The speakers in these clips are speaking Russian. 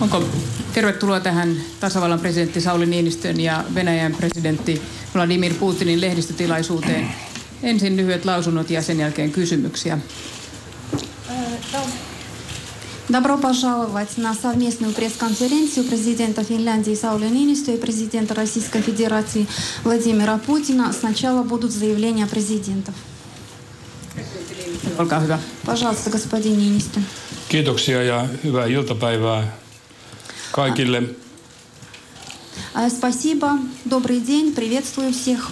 Onko tervetuloa tähän tasavallan presidentti Sauli Niinistön ja Venäjän presidentti Vladimir Putinin lehdistötilaisuuteen. Ensin lyhyet lausunnot ja sen jälkeen kysymyksiä. Добро пожаловать на совместную пресс-конференцию президента Финляндии Саули Нинисту и президента Российской Федерации Владимира Путина. Сначала будут заявления президентов. Olkaa hyvä. Пожалуйста, господин Нинисту. Kiitoksia ja hyvää iltapäivää kaikille. А, Спасибо, добрый день, приветствую всех.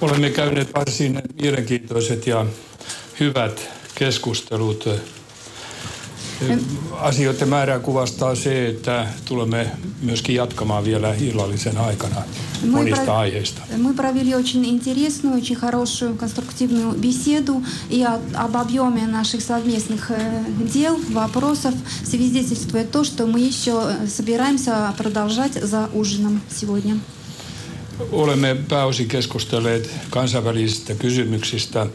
Olemme käyneet varsin mielenkiintoiset ja hyvät keskustelut. Asioiden määrää kuvastaa se, että tulemme myöskin jatkamaan vielä illallisen aikana monista про- aiheista. мы провели очень интересную, очень хорошую, конструктивную беседу и о- об объеме наших совместных э, дел, вопросов свидетельствует то, что мы еще э, собираемся продолжать за ужином сегодня. Olemme pääosin keskustelleet kansainvälisistä kysymyksistä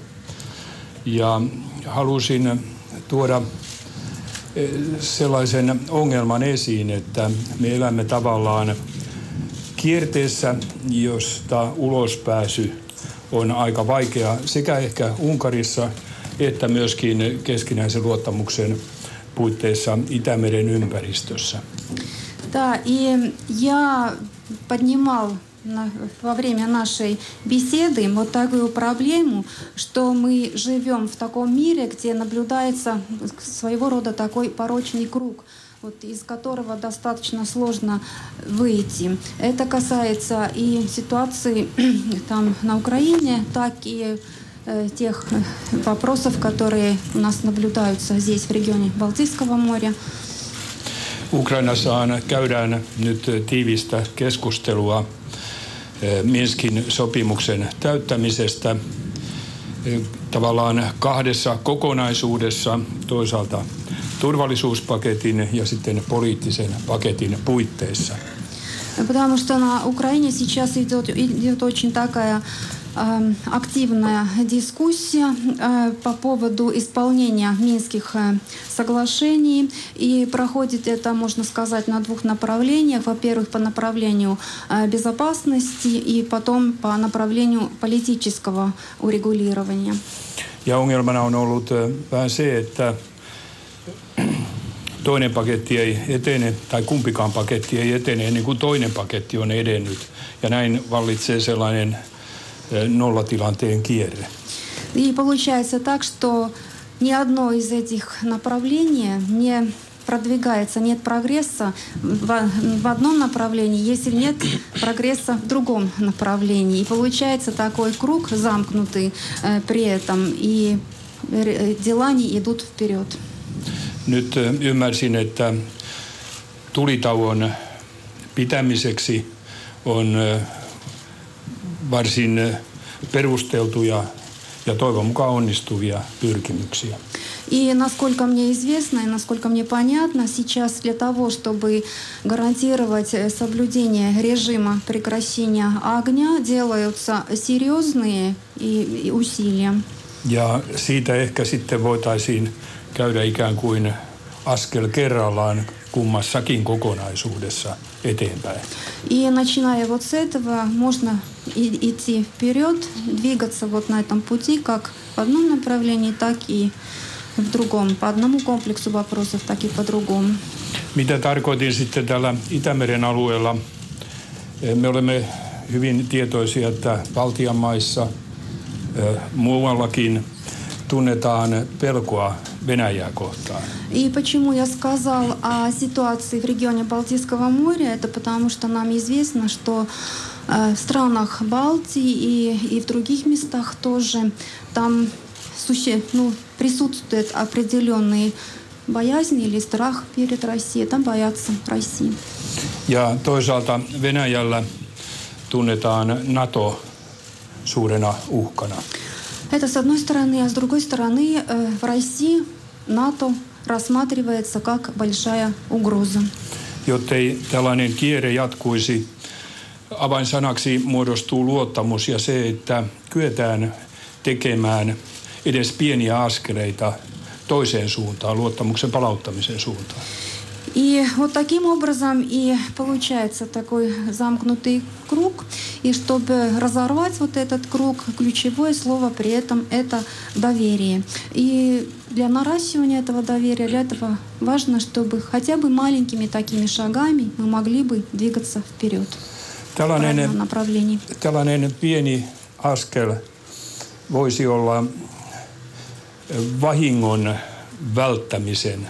ja halusin tuoda eh, sellaisen ongelman esiin, että me elämme tavallaan kierteessä, josta ulospääsy on aika vaikea sekä ehkä Unkarissa että myöskin keskinäisen luottamuksen puitteissa Itämeren ympäristössä. Да, и я поднимал на- во время нашей беседы вот такую проблему, что мы живем в таком мире, где наблюдается своего рода такой порочный круг вот, из которого достаточно сложно выйти. Это касается и ситуации там на Украине, так и э, тех э, вопросов, которые у нас наблюдаются здесь, в регионе Балтийского моря. Ukrainassa käydään nyt tiivistä keskustelua Minskin sopimuksen täyttämisestä eh, tavallaan kahdessa kokonaisuudessa, toisaalta turvallisuuspaketin ja sitten poliittisen paketin puitteissa. Потому что на Украине сейчас идет, идет очень такая э, активная дискуссия э, по поводу исполнения Минских э, соглашений. И проходит это, можно сказать, на двух направлениях. Во-первых, по направлению э, безопасности и потом по направлению политического урегулирования. Ja ongelmana on ollut vähän se, että toinen paketti ei etene, tai kumpikaan paketti ei etene ennen kuin toinen paketti on edennyt. Ja näin vallitsee sellainen nollatilanteen kierre. И получается так, что ни одно из этих направлений не продвигается, нет прогресса в, одном направлении, если нет прогресса в другом направлении. И получается такой круг замкнутый э, при этом, и дела не идут вперед. Nyt ö, ymmärsin, että tulitauon pitämiseksi on ö, varsin ö, perusteltuja ja toivon mukaan onnistuvia pyrkimyksiä. И насколько мне известно и насколько мне понятно, сейчас для того, чтобы гарантировать э, соблюдение режима прекращения огня, делаются серьезные и, и усилия. Ja siitä ehkä sitten voitaisiin käydä ikään kuin askel kerrallaan kummassakin kokonaisuudessa eteenpäin. И начиная вот с этого, можно идти вперед, двигаться вот на этом пути, как в одном направлении, так и в другом. По одному комплексу вопросов, так и по другому. Mitä tarkoitin sitten täällä Itämeren alueella? Me olemme hyvin tietoisia, että Baltian maissa muuallakin tunnetaan pelkoa Venäjää kohtaan. И почему я сказал о ситуации в регионе Балтийского моря, это потому что нам известно, что э, в странах Балтии и, и в других местах тоже там суще, ну, присутствует определенный боязнь или страх перед Россией, там боятся России. Ja toisaalta Venäjällä tunnetaan NATO suurena uhkana. Это с одной стороны, а с другой стороны э, в России НАТО рассматривается как большая угроза. Jottei tällainen kierre jatkuisi, avainsanaksi muodostuu luottamus ja se, että kyetään tekemään edes pieniä askeleita toiseen suuntaan, luottamuksen palauttamisen suuntaan. И вот таким образом и получается такой замкнутый круг. И чтобы разорвать вот этот круг, ключевое слово при этом это доверие. И для наращивания этого доверия, для этого важно, чтобы хотя бы маленькими такими шагами мы могли бы двигаться вперед. Tällainen, tällainen pieni askel voisi olla vahingon välttämisen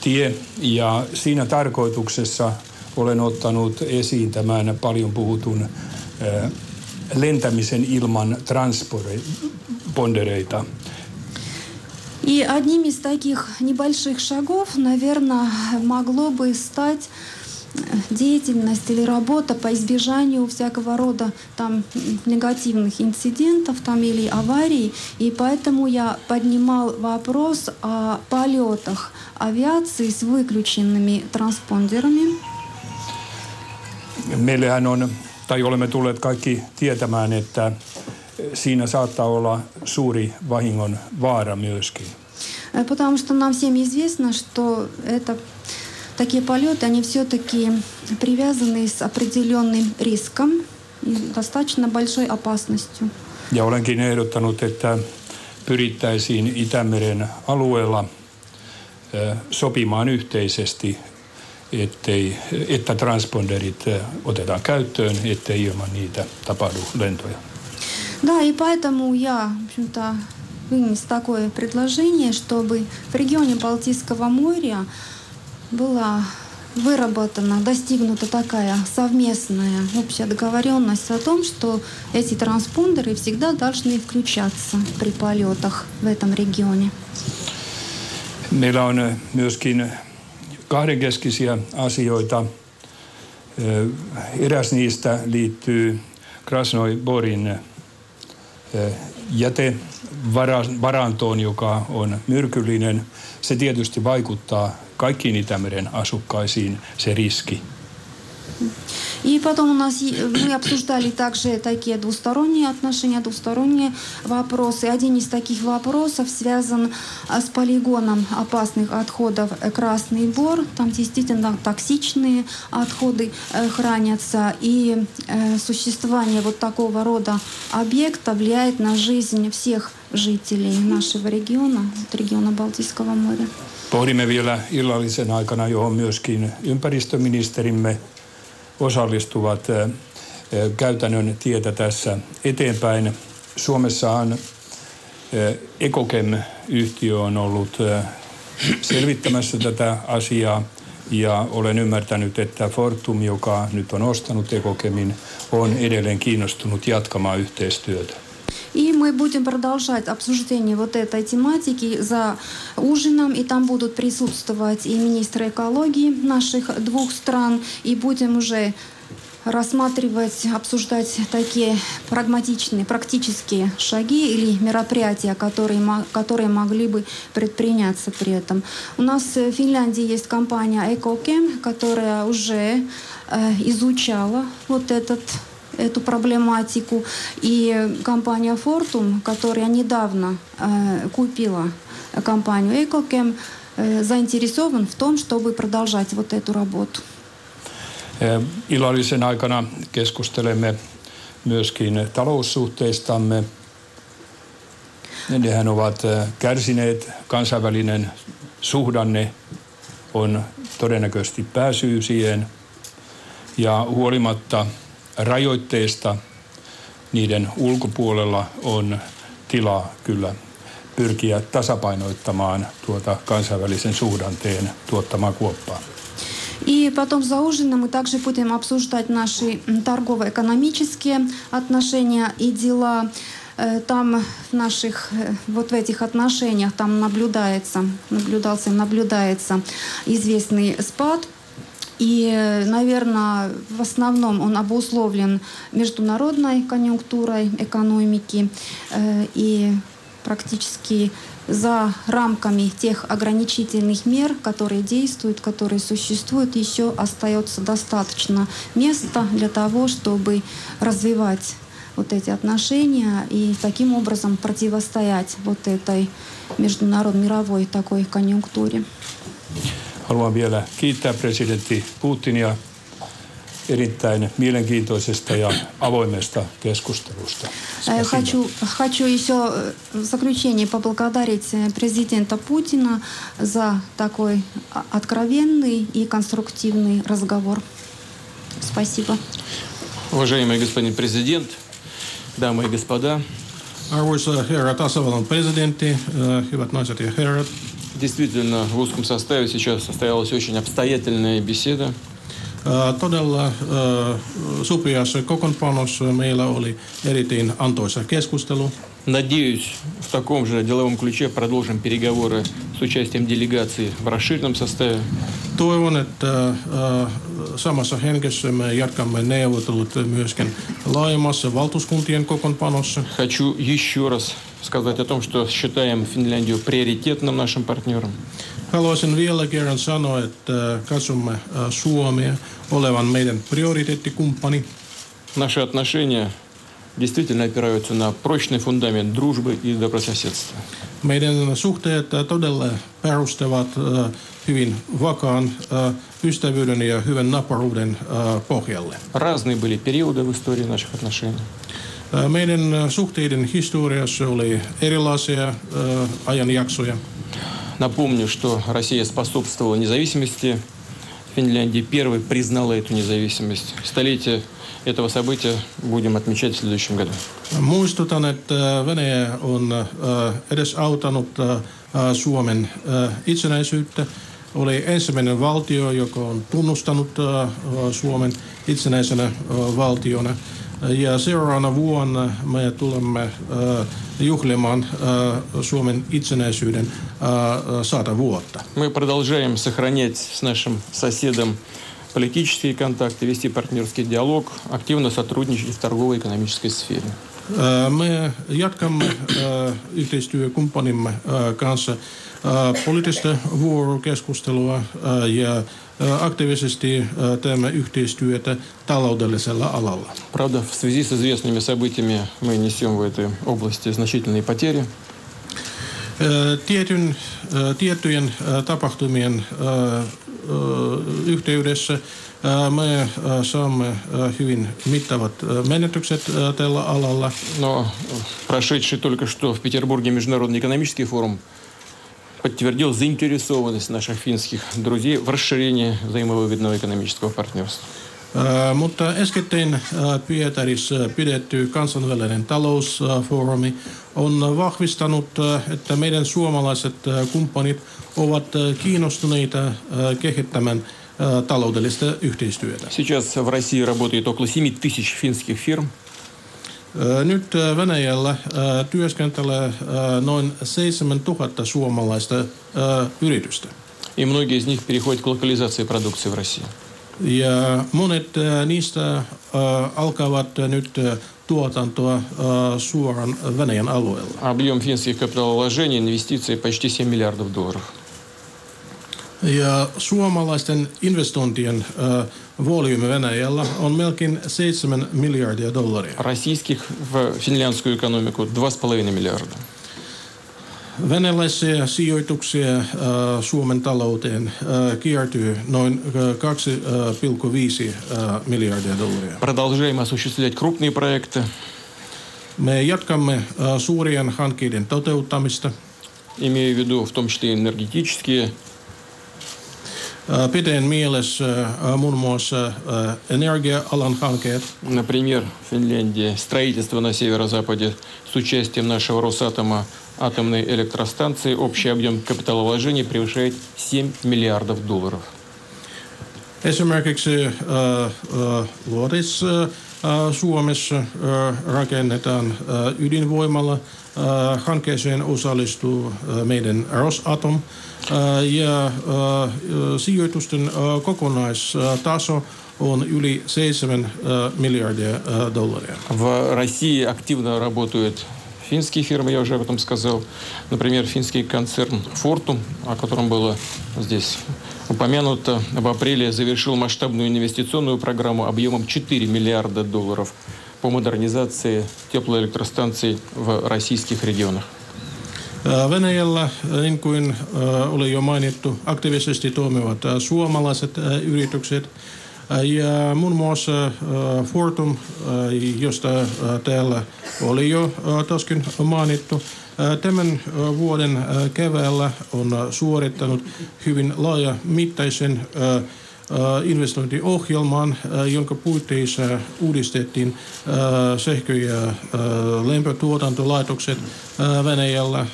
tie ja siinä tarkoituksessa olen ottanut esiin tämän paljon puhutun lentämisen ilman transpondereita. И одним из таких небольших шагов, наверное, могло бы стать деятельность или работа по избежанию всякого рода там негативных инцидентов там или аварий. И поэтому я поднимал вопрос о полетах авиации с выключенными транспондерами. Meillähän on, tai olemme tulleet kaikki tietämään, että siinä saattaa olla suuri vahingon vaara myöskin. Потому что нам всем известно, что это такие полеты, они все-таки привязаны с определенным риском и достаточно большой опасностью. Ja olenkin ehdottanut, että pyrittäisiin Itämeren alueella sopimaan yhteisesti, ettei, että transponderit otetaan käyttöön, ettei ilman niitä tapahdu lentoja. Да, и поэтому я, в общем-то, вынес такое предложение, чтобы в регионе Балтийского моря была выработана, достигнута такая совместная общая договоренность о том, что эти транспондеры всегда должны включаться при полетах в этом регионе. Meillä on myöskin kahdenkeskisiä asioita. Eräs niistä liittyy Krasnoi Borin jätevarantoon, joka on myrkyllinen. Se tietysti vaikuttaa kaikkiin Itämeren asukkaisiin se riski. И потом у нас мы обсуждали также такие двусторонние отношения, двусторонние вопросы. Один из таких вопросов связан с полигоном опасных отходов Красный Бор. Там действительно токсичные отходы хранятся. И существование вот такого рода объекта влияет на жизнь всех жителей нашего региона, региона Балтийского моря. Pohdimme vielä illallisen aikana, johon myöskin ympäristöministerimme osallistuvat käytännön tietä tässä eteenpäin. Suomessahan Ekokem-yhtiö on ollut selvittämässä tätä asiaa ja olen ymmärtänyt, että Fortum, joka nyt on ostanut Ekokemin, on edelleen kiinnostunut jatkamaan yhteistyötä. И мы будем продолжать обсуждение вот этой тематики за ужином, и там будут присутствовать и министры экологии наших двух стран, и будем уже рассматривать, обсуждать такие прагматичные, практические шаги или мероприятия, которые, которые могли бы предприняться при этом. У нас в Финляндии есть компания EcoChem, которая уже э, изучала вот этот эту проблематику. И компания Fortum, которая недавно э, купила компанию EcoChem, э, заинтересован в том, чтобы продолжать вот эту работу. Illallisen aikana keskustelemme myöskin taloussuhteistamme. Nehän ovat kärsineet, kansainvälinen suhdanne on todennäköisesti pääsyy siihen. Ja huolimatta rajoitteista niiden ulkopuolella on tilaa kyllä pyrkiä tasapainoittamaan tuota kansainvälisen suhdanteen tuottamaa kuoppaa. И потом за ужином мы также будем обсуждать наши торгово-экономические отношения и дела. Там в наших, вот в этих отношениях там наблюдается, наблюдался, наблюдается известный спад – и, наверное, в основном он обусловлен международной конъюнктурой экономики. И практически за рамками тех ограничительных мер, которые действуют, которые существуют, еще остается достаточно места для того, чтобы развивать вот эти отношения и таким образом противостоять вот этой международной мировой такой конъюнктуре. Haluan vielä kiittää presidentti Putinia erittäin mielenkiintoisesta ja avoimesta keskustelusta. Э, Хочу, хочу еще э, в заключение поблагодарить э, президента Путина за такой а, откровенный и конструктивный разговор. Спасибо. Уважаемый господин президент, дамы и господа, Arvoisa herra tasavallan presidentti, hyvät naiset ja herrat. Действительно в узком составе сейчас состоялась очень обстоятельная беседа. Äh, Todella äh, supiassa kokoonpanossa meillä oli erittäin antoisa keskustelu. Надеюсь, в таком же деловом ключе продолжим переговоры с участием делегации в расширенном составе. Toivon, että äh, samassa hengessä me jatkamme neuvottelut myöskin laajemmassa valtuuskuntien kokoonpanossa. Хочу еще раз сказать о том, что считаем Финляндию приоритетным нашим партнером. Haluaisin vielä kerran sanoa, että katsomme äh, Suomea olevan meidän prioriteettikumppani. Наши отношения действительно опираются на прочный фундамент дружбы и добрососедства. Meidän suhteet äh, todella perustavat äh, hyvin vakaan ystävyyden ja hyvän naparuuden äh, pohjalle. Разные были периоды в истории наших отношений. Meidän suhteiden historiassa oli erilaisia ajanjaksoja. Напомню, что Россия способствовала независимости Финляндии, первой признала эту независимость. Столетие этого события будем отмечать в следующем году. Muistutan, että Venäjä on äh, edesauttanut äh, Suomen äh, itsenäisyyttä. Oli ensimmäinen valtio, joka on tunnustanut äh, Suomen itsenäisenä äh, valtiona. Ja seuraavana vuonna me tulemme äh, juhlimaan äh, Suomen itsenäisyyden äh, sata vuotta. Мы продолжаем сохранять с нашим соседом политические контакты, вести партнерский диалог, активно сотрудничать в торгово-экономической сфере. Ää, Me jatkamme ää, yhteistyökumppanimme ää, kanssa poliittista vuorokeskustelua ja aktiivisesti ää, teemme yhteistyötä taloudellisella alalla. Правда, в связи с известными событиями мы несем в этой области значительные потери. Ää, Tietyn, ää, tiettyjen ää, tapahtumien yhteydessä me saamme hyvin mittavat menetykset tällä alalla. Но прошедший только что в Петербурге Международный экономический форум подтвердил заинтересованность наших финских друзей в расширении взаимовыгодного экономического партнерства. Ää, mutta äskettäin ää, Pietarissa pidetty kansainvälinen talousfoorumi on vahvistanut, ää, että meidän suomalaiset ää, kumppanit ovat ää, kiinnostuneita ää, kehittämään ää, taloudellista yhteistyötä. Сейчас в России работает около 7 тысяч финских фирм. Ää, Nyt ää, Venäjällä ää, työskentelee ää, noin 7000 suomalaista ää, yritystä. И многие из них переходят к локализации продукции в России. Ja monet ää, niistä ää, alkavat nyt ää, tuotantoa ää, suoraan Venäjän alueella. Объем финских капиталовложений, инвестиций почти 7 миллиардов долларов. Ja suomalaisten investointien ää, volyymi Venäjällä on melkein 7 miljardia dollaria. Российских в финляндскую экономику 2,5 миллиарда. Venäläisiä sijoituksia Suomen talouteen kiertyy noin ää, 2,5 ää, miljardia dollaria. Продолжаем осуществлять крупные проекты. Me jatkamme suurien hankkeiden toteuttamista. Имею в виду в том числе энергетические, Ää, Pitäen mielessä muun muassa energia-alan hankkeet. Например, в Финляндии строительство на северо-западе с участием нашего Росатома атомной электростанции. Общий объем капиталовложений превышает 7 миллиардов долларов. Esimerkiksi ää, ää, Luodis ää, ää, Suomessa rakennetaan ydinvoimalla. Hankkeeseen osallistuu meidän Rosatom ja sijoitusten kokonaistaso on yli 7 ää, miljardia ää, dollaria. В России активно работают финские фирмы, я уже об этом сказал. Например, финский концерн Fortum, о котором было здесь упомянуто, в апреле завершил масштабную инвестиционную программу объемом 4 миллиарда долларов по модернизации теплоэлектростанций в российских регионах. Venäjällä, niin kuin oli jo mainittu, aktiivisesti toimivat suomalaiset yritykset. Ja muun muassa Fortum, josta täällä oli jo toskin mainittu, Tämän vuoden keväällä on suorittanut hyvin laajamittaisen investointiohjelman, jonka puitteissa uudistettiin sähkö- ja lämpötuotantolaitokset Venäjällä.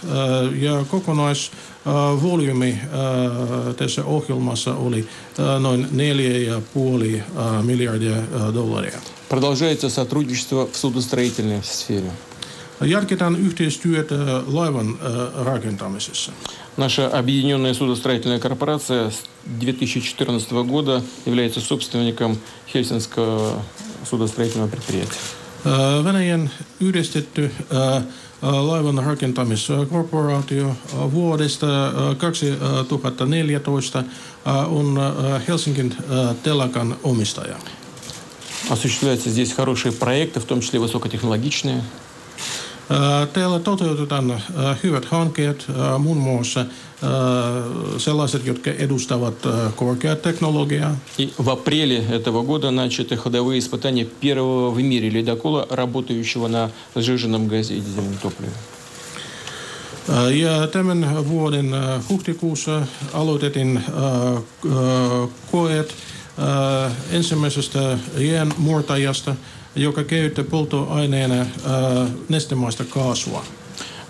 Ja kokonaisvolyymi tässä ohjelmassa oli noin 4,5 miljardia dollaria. Продолжается сотрудничество в судостроительной сфере. Jatketaan yhteistyötä laivan rakentamisessa. Наша объединенная судостроительная корпорация с 2014 года является собственником Хельсинского судостроительного предприятия. Venäjän yhdistetty laivan rakentamiskorporaatio vuodesta 2014 on Helsingin telakan omistaja. Осуществляются здесь хорошие проекты, в том числе высокотехнологичные. Täällä toteutetaan hyvät hankkeet, muun muassa sellaiset, jotka edustavat korkeaa teknologiaa. В апреле этого года начаты ходовые испытания первого в мире ледокола, работающего на сжиженном газе и дизельном топливе. Ja tämän vuoden huhtikuussa aloitettiin koeet ensimmäisestä jäänmurtajasta, joka käyttää polttoaineena nestemaista kaasua.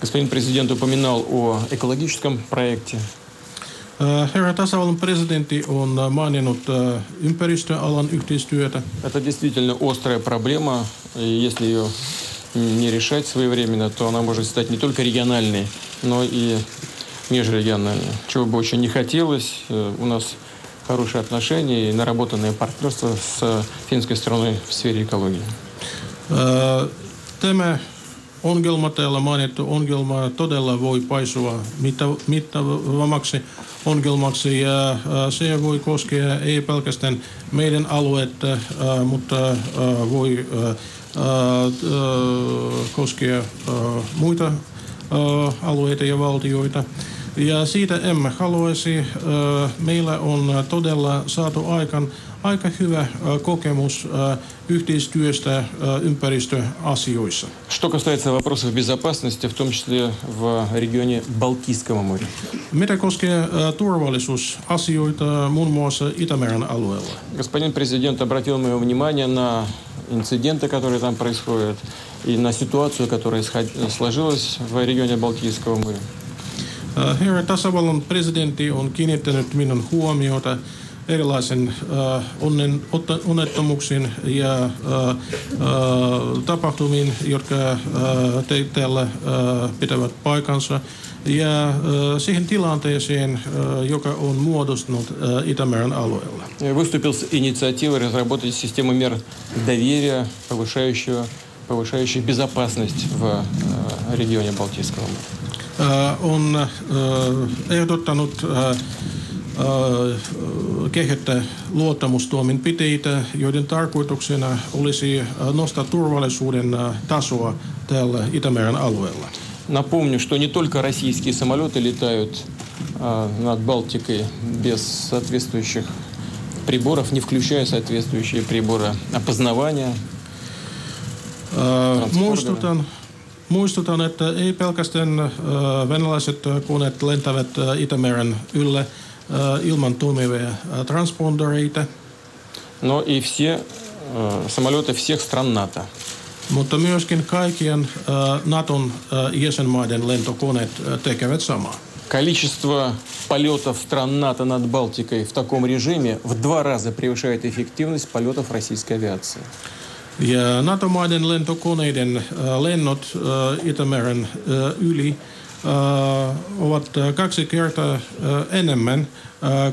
Господин президент упоминал о экологическом проекте. Herra tasavallan presidentti on maininnut ympäristöalan yhteistyötä. Это действительно острая проблема. Если ее не решать своевременно, то она может стать не только региональной, но и межрегиональной. Чего бы очень не хотелось, у нас хорошие отношения и наработанное партнерство с финской страной в сфере экологии. Tämä ongelma, täällä mainittu ongelma, todella voi paisua mittavammaksi ongelmaksi ja se voi koskea ei pelkästään meidän aluetta, mutta voi koskea muita alueita ja valtioita. Ja siitä emme haluaisi. Meillä on todella saatu aikaan aika hyvä kokemus yhteistyöstä ympäristöasioissa. Что касается вопросов безопасности, в том числе в регионе Балтийского моря. Mitä koskee turvallisuusasioita muun muassa Itämeren alueella? Господин президент обратил мое внимание на инциденты, которые там происходят, и на ситуацию, которая сложилась в регионе Балтийского моря. Herra tasavallan presidentti on kiinnittänyt minun huomiota erilaisen äh, onnen, onnettomuuksiin ja äh, äh, tapahtumiin, jotka äh, te, täällä äh, pitävät paikansa. Ja äh, siihen tilanteeseen, äh, joka on muodostunut äh, Itämeren alueella. Выступил с инициативой разработать систему мер доверия, повышающего, повышающих безопасность в э, регионе Балтийского моря. On ehdottanut kehittää luottamustoimenpiteitä, joiden tarkoituksena olisi nostaa turvallisuuden tasoa täällä Itämeren alueella. Напомню, что не только российские самолеты летают а, над Балтикой без соответствующих приборов, не включая соответствующие приборы опознавания. Muistutan, muistutan, että ei pelkästään venäläiset koneet lentävät Itämeren yllä ilman toimivia transpondereita. Но и все э, самолеты всех стран НАТО. Mutta myöskin kaikkien Naton jäsenmaiden lentokoneet tekevät samaa. Количество полетов стран НАТО над Балтикой в таком режиме в два раза превышает эффективность полетов российской авиации. Ja NATO-maiden lentokoneiden lennot Itämeren yli ovat kaksi kertaa enemmän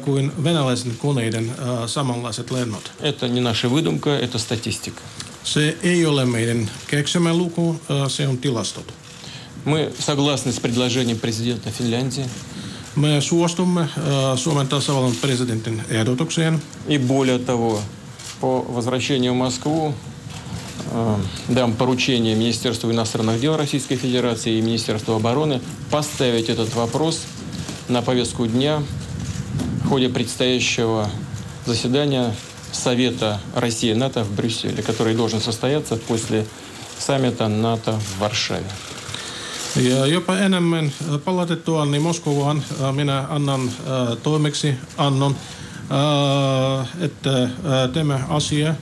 kuin venäläisen koneiden samanlaiset lennot. Это не наша выдумка, это статистика. Se ei ole meidän keksimä luku, se on tilastot. Мы согласны с предложением президента Финляндии. Me suostumme äh, Suomen tasavallan presidentin ehdotukseen. И более того, по возвращению в Москву э, дам поручение Министерству иностранных дел Российской Федерации и Министерству обороны поставить этот вопрос на повестку дня в ходе предстоящего заседания Совета России-НАТО в Брюсселе, который должен состояться после саммита НАТО в Варшаве. Ja jopa enemmän palautettuaan niin Moskovaan minä annan toimeksi annon, että äh, tämä asia äh,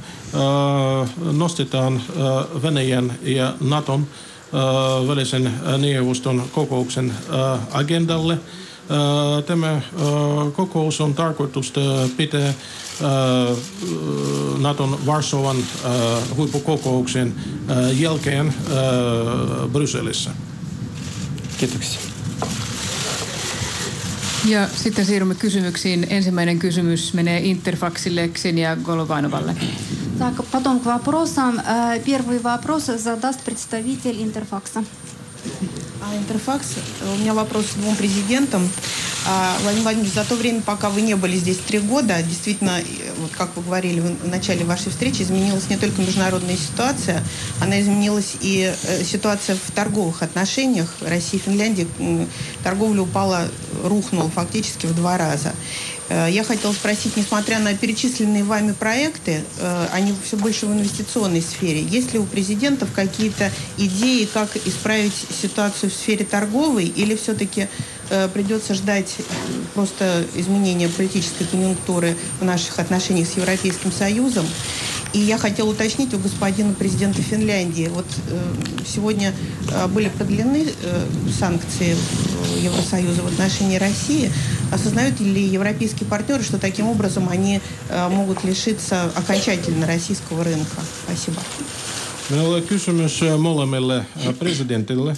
nostetaan äh, Venäjän ja Naton äh, välisen äh, neuvoston kokouksen äh, agendalle. Äh, Tämä äh, kokous on tarkoitus äh, pitää äh, Naton Varsovan äh, huippukokouksen äh, jälkeen äh, Brysselissä. Kiitoksia. Ja sitten siirrymme kysymyksiin. Ensimmäinen kysymys menee Interfaxille, Ksenia Golovanovalle. Так, потом к вопросам. Э, Первый вопрос задаст представитель Интерфакса. А, Интерфакс, у меня вопрос к двум президентам. А, Владимир Владимирович, за то время, пока вы не были здесь три года, действительно, вот как вы говорили в начале вашей встречи, изменилась не только международная ситуация, она изменилась и э, ситуация в торговых отношениях России и Финляндии. Торговля упала, рухнула фактически в два раза. Э, Я хотела спросить, несмотря на перечисленные вами проекты, э, они все больше в инвестиционной сфере, есть ли у президентов какие-то идеи, как исправить ситуацию в сфере торговой, или все-таки придется ждать э, просто изменения политической конъюнктуры в наших отношениях с Европейским Союзом? И я хотела уточнить у господина президента Финляндии. Вот э, сегодня э, были продлены э, санкции э, Евросоюза в отношении России. Осознают ли европейские партнеры, что таким образом они э, могут лишиться окончательно российского рынка? Спасибо. Minulla on kysymys molemmille presidentille.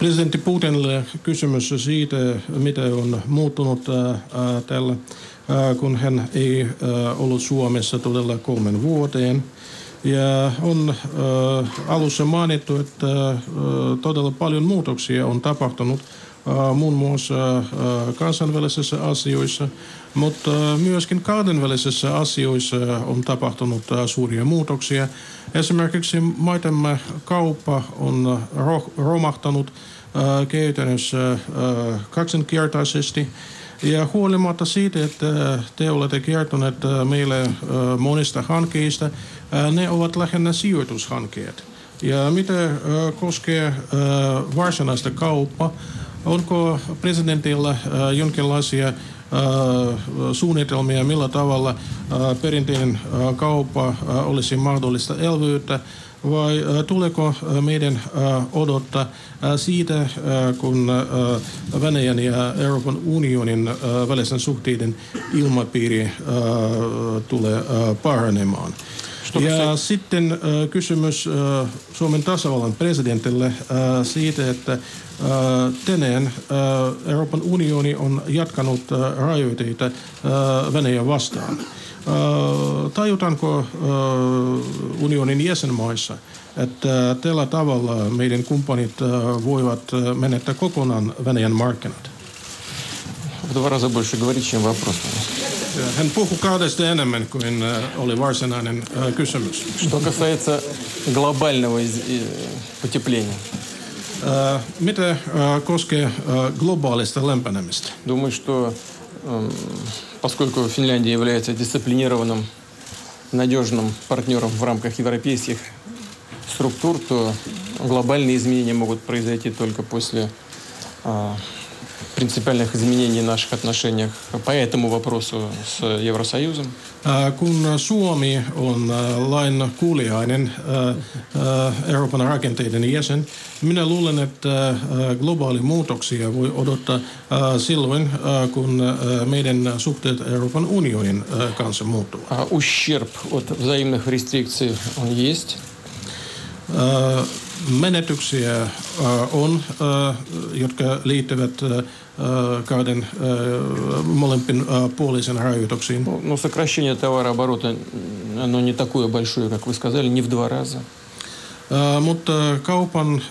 Presidentti Putinille kysymys siitä, mitä on muuttunut tällä, kun hän ei ollut Suomessa todella kolmen vuoteen. Ja on alussa mainittu, että todella paljon muutoksia on tapahtunut muun muassa äh, kansainvälisissä asioissa, mutta myöskin kahdenvälisissä asioissa on tapahtunut äh, suuria muutoksia. Esimerkiksi maitemme kauppa on ro- romahtanut äh, käytännössä äh, kaksinkertaisesti. Ja huolimatta siitä, että te olette kertoneet äh, meille äh, monista hankkeista, äh, ne ovat lähinnä sijoitushankkeet. Ja mitä äh, koskee äh, varsinaista kauppaa, onko presidentillä äh, jonkinlaisia äh, suunnitelmia, millä tavalla äh, perinteinen kauppa olisi mahdollista elvyyttä, vai tuleeko meidän odottaa siitä, kun Venäjän ja Euroopan unionin välisen suhteiden ilmapiiri tulee paranemaan? Ja sitten äh, kysymys äh, Suomen tasavallan presidentille äh, siitä, että äh, tänään äh, Euroopan unioni on jatkanut äh, rajoitteita äh, Venäjän vastaan. Äh, tajutaanko äh, unionin jäsenmaissa, että tällä tavalla meidän kumppanit äh, voivat menettää kokonaan Venäjän markkinat? В два раза больше говорить, чем вопрос. Ja Hän puhui kahdesta enemmän kuin äh, oli varsinainen äh, kysymys. Что касается глобального э, потепления, Äh, Mitä koskee globaalista lämpenemistä? думаю, что эм, поскольку Финляндия является дисциплинированным, надежным партнером в рамках европейских структур, то глобальные изменения могут произойти только после а, принципиальных изменений в наших отношениях по этому вопросу с Евросоюзом. Äh, Kun Suomi on äh, lain kuuliainen äh, äh, Euroopan rakenteiden jäsen, minä luulen, että äh, globaali muutoksia voi odottaa äh, silloin, äh, kun äh, meidän suhteet Euroopan unionin äh, kanssa muuttuvat. А ущерб от взаимных рестрикций он есть. Äh, Menetyksiä äh, on, äh, jotka liittyvät äh, kahden äh, molempin äh, puolisen rajoituksiin. Ну, Но сокращение товарооборота, м, оно не такое большое, как вы сказали, не в два раза. mutta kaupan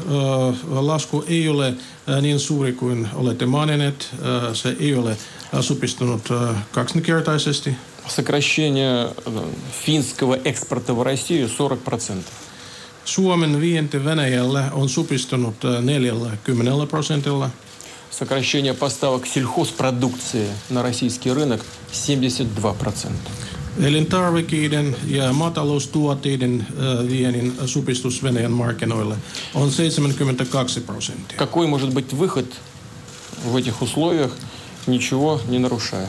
lasku ei ole niin suuri kuin olette maininneet. Se ei ole supistunut kaksinkertaisesti. Сокращение финского экспорта в Россию 40%. Suomen vienti Venäjälle on supistunut 40 prosentilla. Сокращение поставок сельхозпродукции на российский рынок 72%. Elintarvikkeiden ja maataloustuotteiden viennin supistus Venäjän markkinoille on 72 prosenttia. Какой может быть выход в этих условиях, ничего не нарушая?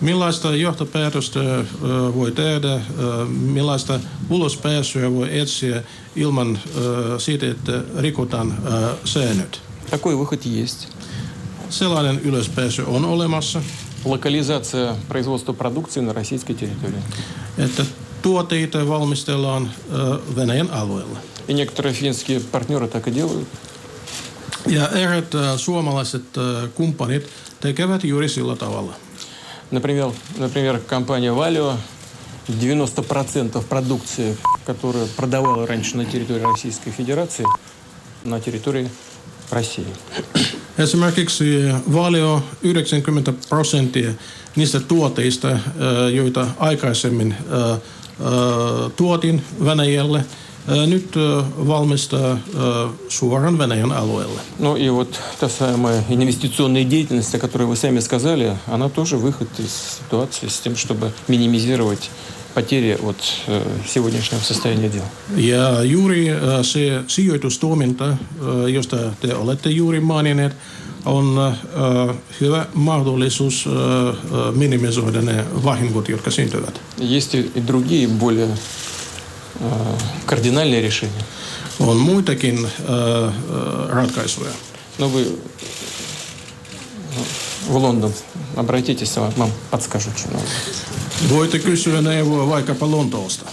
Millaista johtopäätöstä voi tehdä, millaista ulospääsyä voi etsiä ilman siitä, että rikotaan säännöt? Такой выход есть. Sellainen ylöspääsy on olemassa. Локализация производства продукции на российской территории. Että tuotteita valmistellaan Venäjän alueella. И некоторые финские партнеры так и делают. Ja eräät suomalaiset kumppanit tekevät juuri sillä tavalla. Например, например компания Valio 90% продукции, которую продавала раньше на территории Российской Федерации, на территории России. Esimerkiksi Valio 90 prosenttia niistä tuotteista, joita aikaisemmin tuotin Venäjälle, nyt valmistaa suoraan Venäjän alueelle. Ну и вот та самая инвестиционная деятельность, о которой вы сами сказали, она тоже выход из ситуации с тем, чтобы минимизировать потери от э, сегодняшнего состояния дел. Ja juuri se sijoitustoiminta, josta te olette juuri maininneet, on hyvä mahdollisuus minimisoida ne vahingot, jotka syntyvät. Есть и другие более кардинальные решения. On muitakin ratkaisuja. Но вы в Лондон обратитесь, вам подскажут, что надо. Voitte kysyä neuvoa vaikkapa Lontoosta.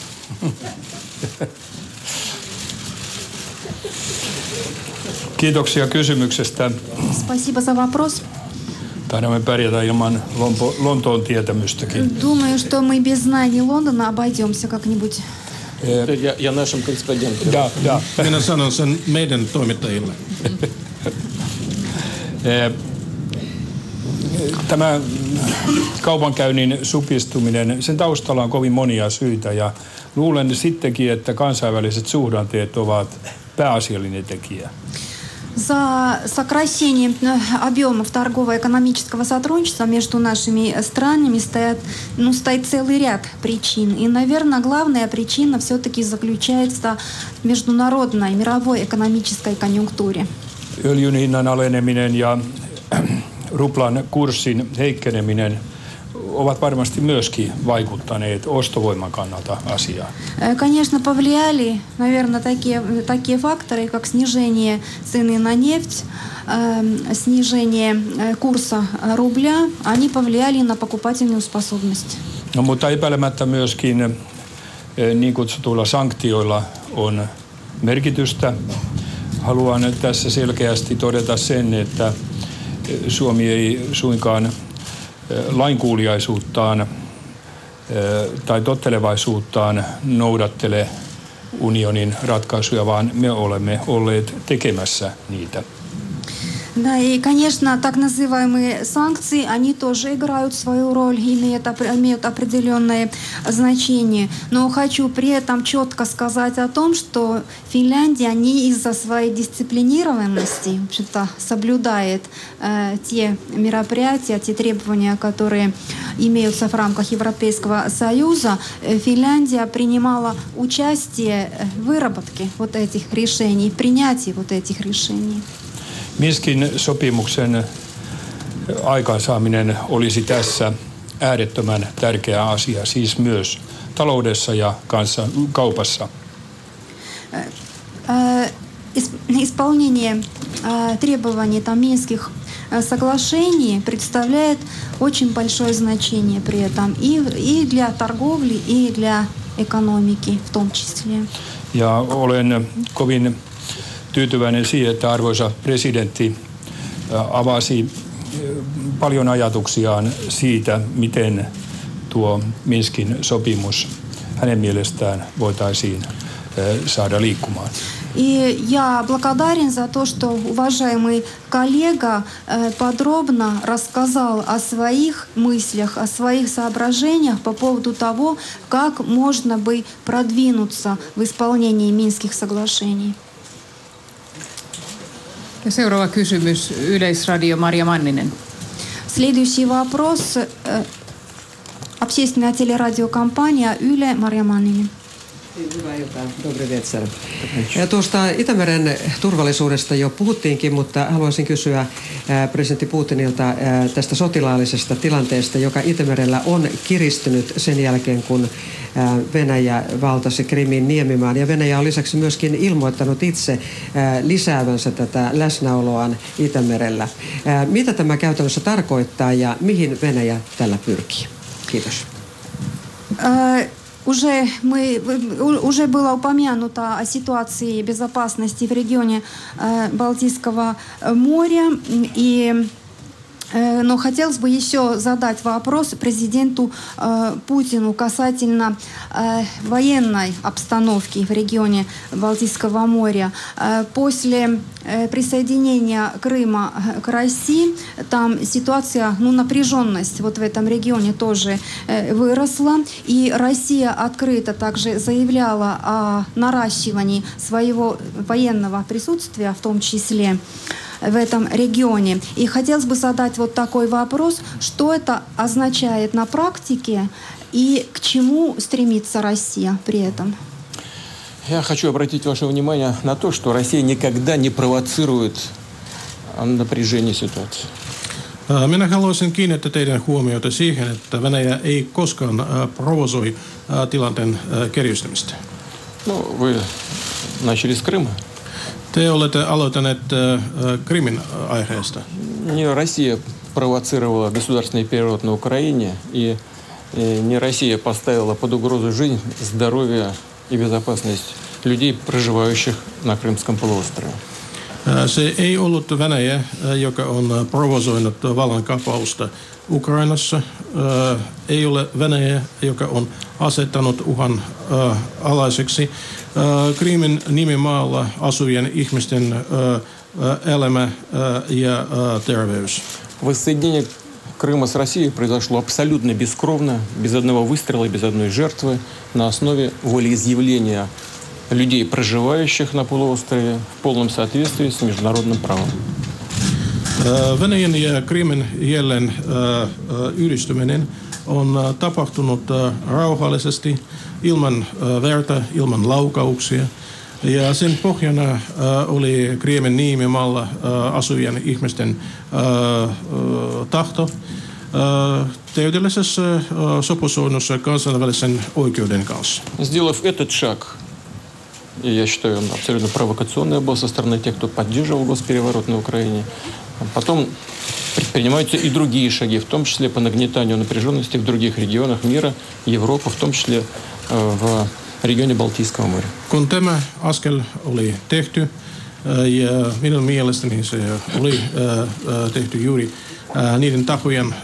Kiitoksia kysymyksestä. Спасибо за вопрос. Taidamme pärjätä ilman Lompo, Lontoon tietämystäkin. Думаю, что мы без знаний Лондона обойдемся как-нибудь. Я, я нашим корреспондентам. Ja, ja. Minä sanon sen meidän toimittajille. Tämä kaupankäynnin supistuminen, sen taustalla on kovin monia syitä ja luulen sittenkin, että kansainväliset suhdanteet ovat pääasiallinen tekijä. За сокращением объемов торгово-экономического сотрудничества между нашими странами стоят, ну, стоит целый ряд причин. И, наверное, главная причина все-таки заключается в международной, мировой экономической конъюнктуре. Öljyn hinnan aleneminen ja ruplan kurssin heikkeneminen ovat varmasti myöskin vaikuttaneet ostovoiman kannalta asiaan. Конечно, повлияли, наверное, такие, такие факторы, как снижение цены на нефть, э, снижение курса рубля, они повлияли на покупательную способность. No, mutta epäilemättä myöskin niin kutsutuilla sanktioilla on merkitystä. Haluan tässä selkeästi todeta sen, että Suomi ei suinkaan lainkuuliaisuuttaan tai tottelevaisuuttaan noudattele unionin ratkaisuja, vaan me olemme olleet tekemässä niitä. Да, и, конечно, так называемые санкции, они тоже играют свою роль, имеют, имеют определенное значение. Но хочу при этом четко сказать о том, что Финляндия не из-за своей дисциплинированности вообще-то, соблюдает э, те мероприятия, те требования, которые имеются в рамках Европейского Союза. Финляндия принимала участие в выработке вот этих решений, принятии вот этих решений. Minskin sopimuksen aikaansaaminen olisi tässä äärettömän tärkeä asia, siis myös taloudessa ja kanssa kaupassa. Исполнение требований там, Минских соглашений представляет очень большое значение при этом и, и для торговли, и для экономики в том числе. Ja olen kovin tyytyväinen siihen, että arvoisa presidentti avasi paljon ajatuksiaan siitä, miten tuo Minskin sopimus hänen mielestään voitaisiin saada liikkumaan. И я благодарен за то, что уважаемый коллега э, подробно рассказал о своих мыслях, о своих соображениях по поводу того, как можно бы продвинуться в исполнении Минских соглашений. Ja seuraava kysymys, Yleisradio Maria Manninen. Следующий вопрос. э, Общественная телерадиокомпания Yle Мария Маннinen. Hyvää iltaa, Dobre Vetsar. Ja tuosta Itämeren turvallisuudesta jo puhuttiinkin, mutta haluaisin kysyä presidentti Putinilta tästä sotilaallisesta tilanteesta, joka Itämerellä on kiristynyt sen jälkeen, kun Venäjä valtasi Krimin niemimaan. Ja Venäjä on lisäksi myöskin ilmoittanut itse ää, lisäävänsä tätä läsnäoloaan Itämerellä. Mitä tämä käytännössä tarkoittaa ja mihin Venäjä tällä pyrkii? Kiitos. Э, Уже, мы, у- уже было упомянуто о ситуации безопасности в регионе э, Балтийского э, моря. И, э, но хотелось бы еще задать вопрос президенту э, Путину касательно э, военной обстановки в регионе Балтийского моря. Э, После э, присоединения Крыма э, к России там ситуация, ну, напряженность вот в этом регионе тоже э, выросла. И Россия открыто также заявляла о наращивании своего военного присутствия, в том числе в этом регионе. И хотелось бы задать вот такой вопрос, что это означает на практике и к чему стремится Россия при этом? Я хочу обратить ваше внимание на то, что Россия никогда не провоцирует а, напряжение ситуации. Ää, Minä haluaisin kiinnittää teidän huomiota siihen, että Venäjä ei koskaan ää, provosoi ää, tilanteen ää, kerjystymistä. Ну, вы начали с Крыма. Te olette aloittaneet ää, ää, Krimin aiheesta. Не Россия провоцировала государственный переворот на Украине, и э, не Россия поставила под угрозу жизнь, здоровье и безопасность людей, проживающих на Крымском полуострове. Ää, Se ei ollut Venäjä, ää, joka on ää, provosoinut vallankapausta Ukrainassa. Ää, Ei ole Venäjä, joka on asettanut uhan ää, alaiseksi ää, Krimin nimimaalla asuvien ihmisten elämä ja terveys. Воссоединение Крыма с Россией произошло абсолютно бескровно, без одного выстрела, без одной жертвы, на основе волеизъявления людей, проживающих на полуострове, в полном соответствии с международным правом. Venäjän ja Krimin jälleen yhdistyminen on ää, tapahtunut ää, rauhallisesti, ilman ää, verta, ilman laukauksia. Ja sen pohjana ää, oli Krimin niimimaalla ää, asuvien ihmisten ää, ää, tahto ää, täydellisessä ää, sopusoinnussa kansainvälisen oikeuden kanssa. Сделав этот шаг, и я считаю, он абсолютно провокационный был со стороны тех, кто поддерживал госпереворот на Украине, потом предпринимаются и другие шаги, в том числе по нагнетанию напряженности в других регионах мира, Европы, в том числе э, в регионе Балтийского моря. Kun tämä askel oli tehty, ja minun mielestäni se oli tehty juuri niiden tahojen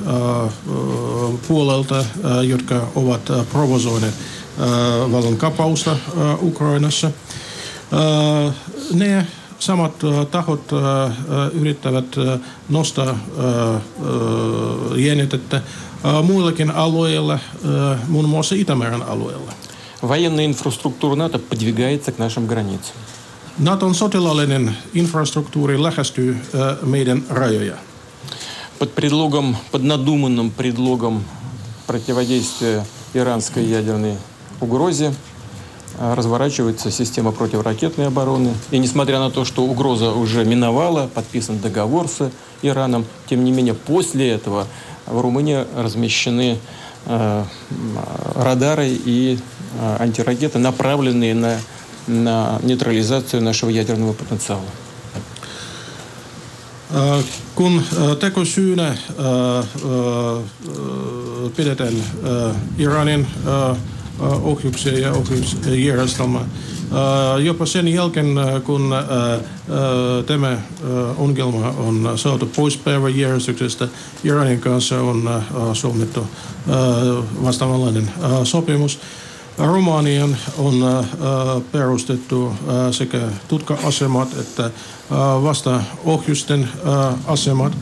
puolelta, jotka ovat provosoineet ää, vallan kapausta ää, Ukrainassa. Ne yrittävät nostaa ää, ää, jännitettä ää, muillakin alueilla, ää, muun muassa Itämeren alueella. Военная инфраструктура НАТО подвигается к нашим границам. Naton sotilaallinen infrastruktuuri lähestyy ää, meidän rajoja. Под предлогом, под надуманным предлогом противодействия иранской ядерной угрозе а, разворачивается система противоракетной обороны. И несмотря на то, что угроза уже миновала, подписан договор с Ираном, тем не менее после этого в Румынии размещены э, радары и э, антиракеты, направленные на, на нейтрализацию нашего ядерного потенциала. Kun tekosyynä ää, ää, pidetään ää, Iranin ook ja ook. Jopa sen jälkeen, kun tämä ongelma on saatu pois päiväjärjestyksestä, Iranin kanssa on solmittu vastaavanlainen sopimus. Romanian on perustettu sekä tutka-asemat että vastaohjusten asemat.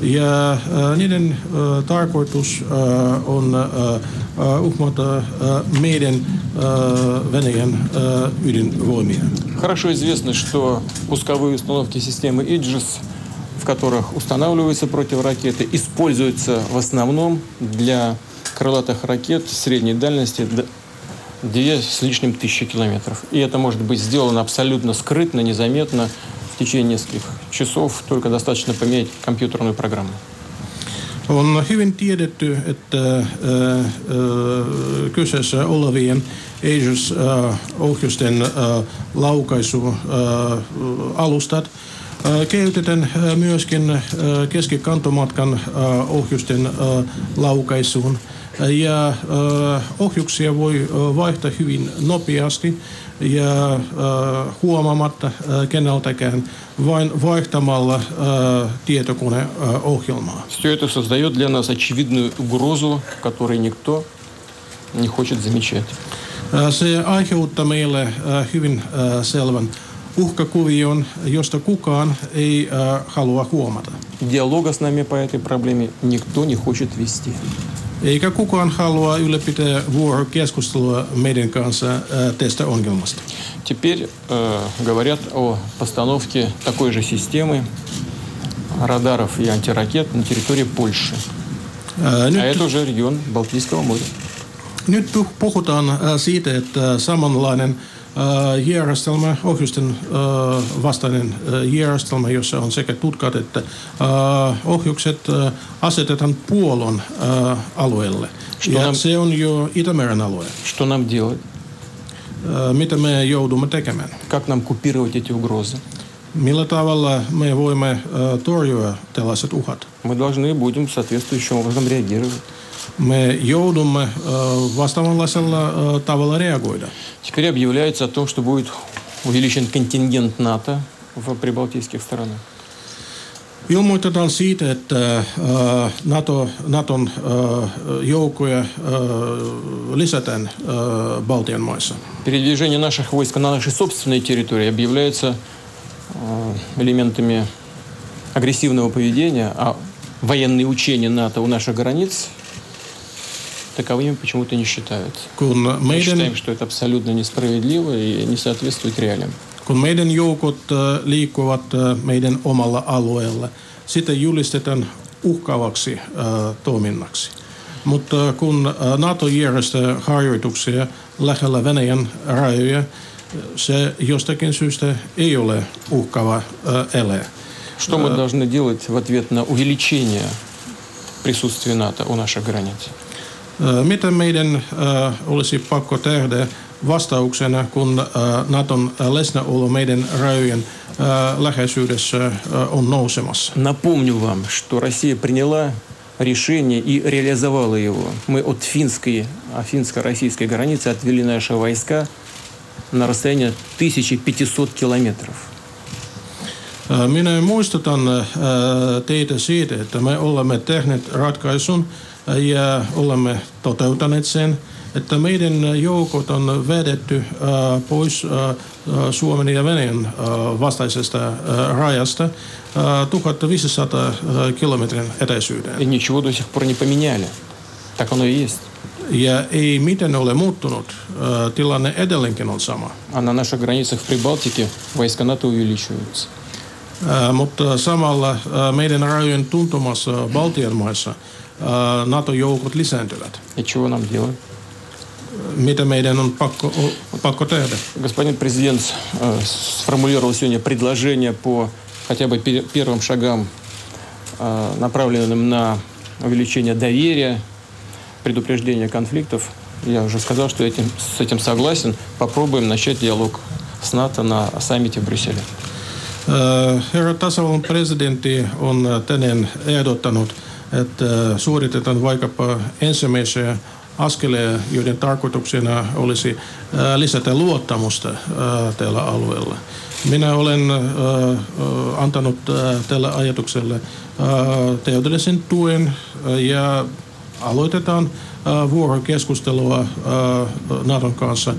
Ja niiden tarkoitus on uhmata meidän Venäjän ydinvoimia. Хорошо известно, что пусковые установки системы Иджис, в которых устанавливаются противоракеты, используются в основном для крылатых ракет средней дальности две с лишним тысячи километров. И это может быть сделано абсолютно скрытно, незаметно в течение нескольких часов. Только достаточно поменять компьютерную программу. On hyvin tiedetty, että äh, äh, kyseessä olevien Aegis-ohjusten äh, laukaisualustat äh, käytetään äh, myöskin äh, keskikantomatkan äh, ohjusten äh, laukaisuun. Ja äh, ohjuksia voi äh, vaihtaa hyvin nopeasti ja äh, huomaamatta äh, keneltäkään vain vaihtamalla äh, tietokoneohjelmaa. Все это создает для нас очевидную угрозу, которую никто не хочет замечать. Äh, Se aiheuttaa meille äh, hyvin äh, selvän uhkakuvion, josta kukaan ei äh, halua huomata. Диалога с нами по этой проблеме никто не хочет вести. Eikä kukaan halua ylläpitää vuorokeskustelua meidän kanssa äh, tästä ongelmasta. Теперь э, говорят о постановке такой же системы радаров и антиракет на территории Польши. Äh, А это уже регион Балтийского моря. nyt puh- puhutaan äh, siitä, että samanlainen äh, järjestelmä, ohjusten äh, vastainen äh, järjestelmä, jossa on sekä tutkat että äh, ohjukset, äh, asetetaan Puolon äh, alueelle. Что Ja нам- se on jo Itämeren alue. Что нам делать? Äh, Mitä me joudumme tekemään? Как нам купировать эти угрозы? Millä tavalla me voimme äh, torjua tällaiset uhat? Мы должны будем соответствующим образом реагировать. Me joudumme äh, vastaavanlaisella äh, tavalla reagoida. Теперь объявляется о том, что будет увеличен контингент НАТО в прибалтийских странах. Ilmoitetaan siitä, että äh, NATO, Naton joukkoja lisätään Baltian maissa. Передвижение наших войск на нашей собственной территории объявляется э, элементами агрессивного поведения, а военные учения НАТО у наших границ таковыми почему-то не считаются. Kun Мы считаем, что это абсолютно несправедливо и не соответствует реалиям. kun meidän joukot äh, liikkuvat äh, meidän omalla alueella, sitä julistetaan uhkaavaksi äh, toiminnaksi. Mutta kun äh, NATO järjestää harjoituksia lähellä Venäjän rajoja, äh, se jostakin syystä ei ole uhkaava äh, ele. Что мы должны делать в ответ на увеличение присутствия НАТО у наших границ? Ö, olisi pakko tehdä vastauksena, kun Naton läsnäolo meidän rajojen läheisyydessä on nousemassa? Напомню вам, что Россия приняла решение и реализовала его. Мы от финской, а финско-российской границы отвели наши войска на расстояние 1500 километров. Minä muistutan teitä siitä, että me olemme tehneet ratkaisun ja olemme toteuttaneet sen, että meidän joukot on vedetty ö, pois ö, ö, Suomen ja Venäjän ö, vastaisesta ö, rajasta ö, 1500 ö, kilometrin etäisyyteen. И ничего до сих пор не поменяли. Так оно и есть. Ja ei miten ole muuttunut. Ö, Tilanne edelleenkin on sama. А на наших границах в Прибалтике войска НАТО увеличиваются. Ö, Mutta samalla ö, meidän rajojen tuntumassa Baltian maissa ö, NATO-joukot lisääntyvät. И чего нам делать? Mitä meidän on pakko, pakko tehdä? Господин президент э, сформулировал сегодня предложение по хотя бы пе- первым шагам, э, направленным на увеличение доверия, предупреждение конфликтов. Я уже сказал, что этим, с этим согласен. Попробуем начать диалог с НАТО на саммите в Брюсселе. Herra tasavallan presidentti on tänään ehdottanut, että ö, suoritetaan vaikkapa ensimmäisiä askeleja, joiden tarkoituksena olisi ö, lisätä luottamusta ö, tällä alueella. Minä olen antanut ö, tälle ajatukselle ö, täydellisen tuen ja aloitetaan vuorokeskustelua Naton kanssa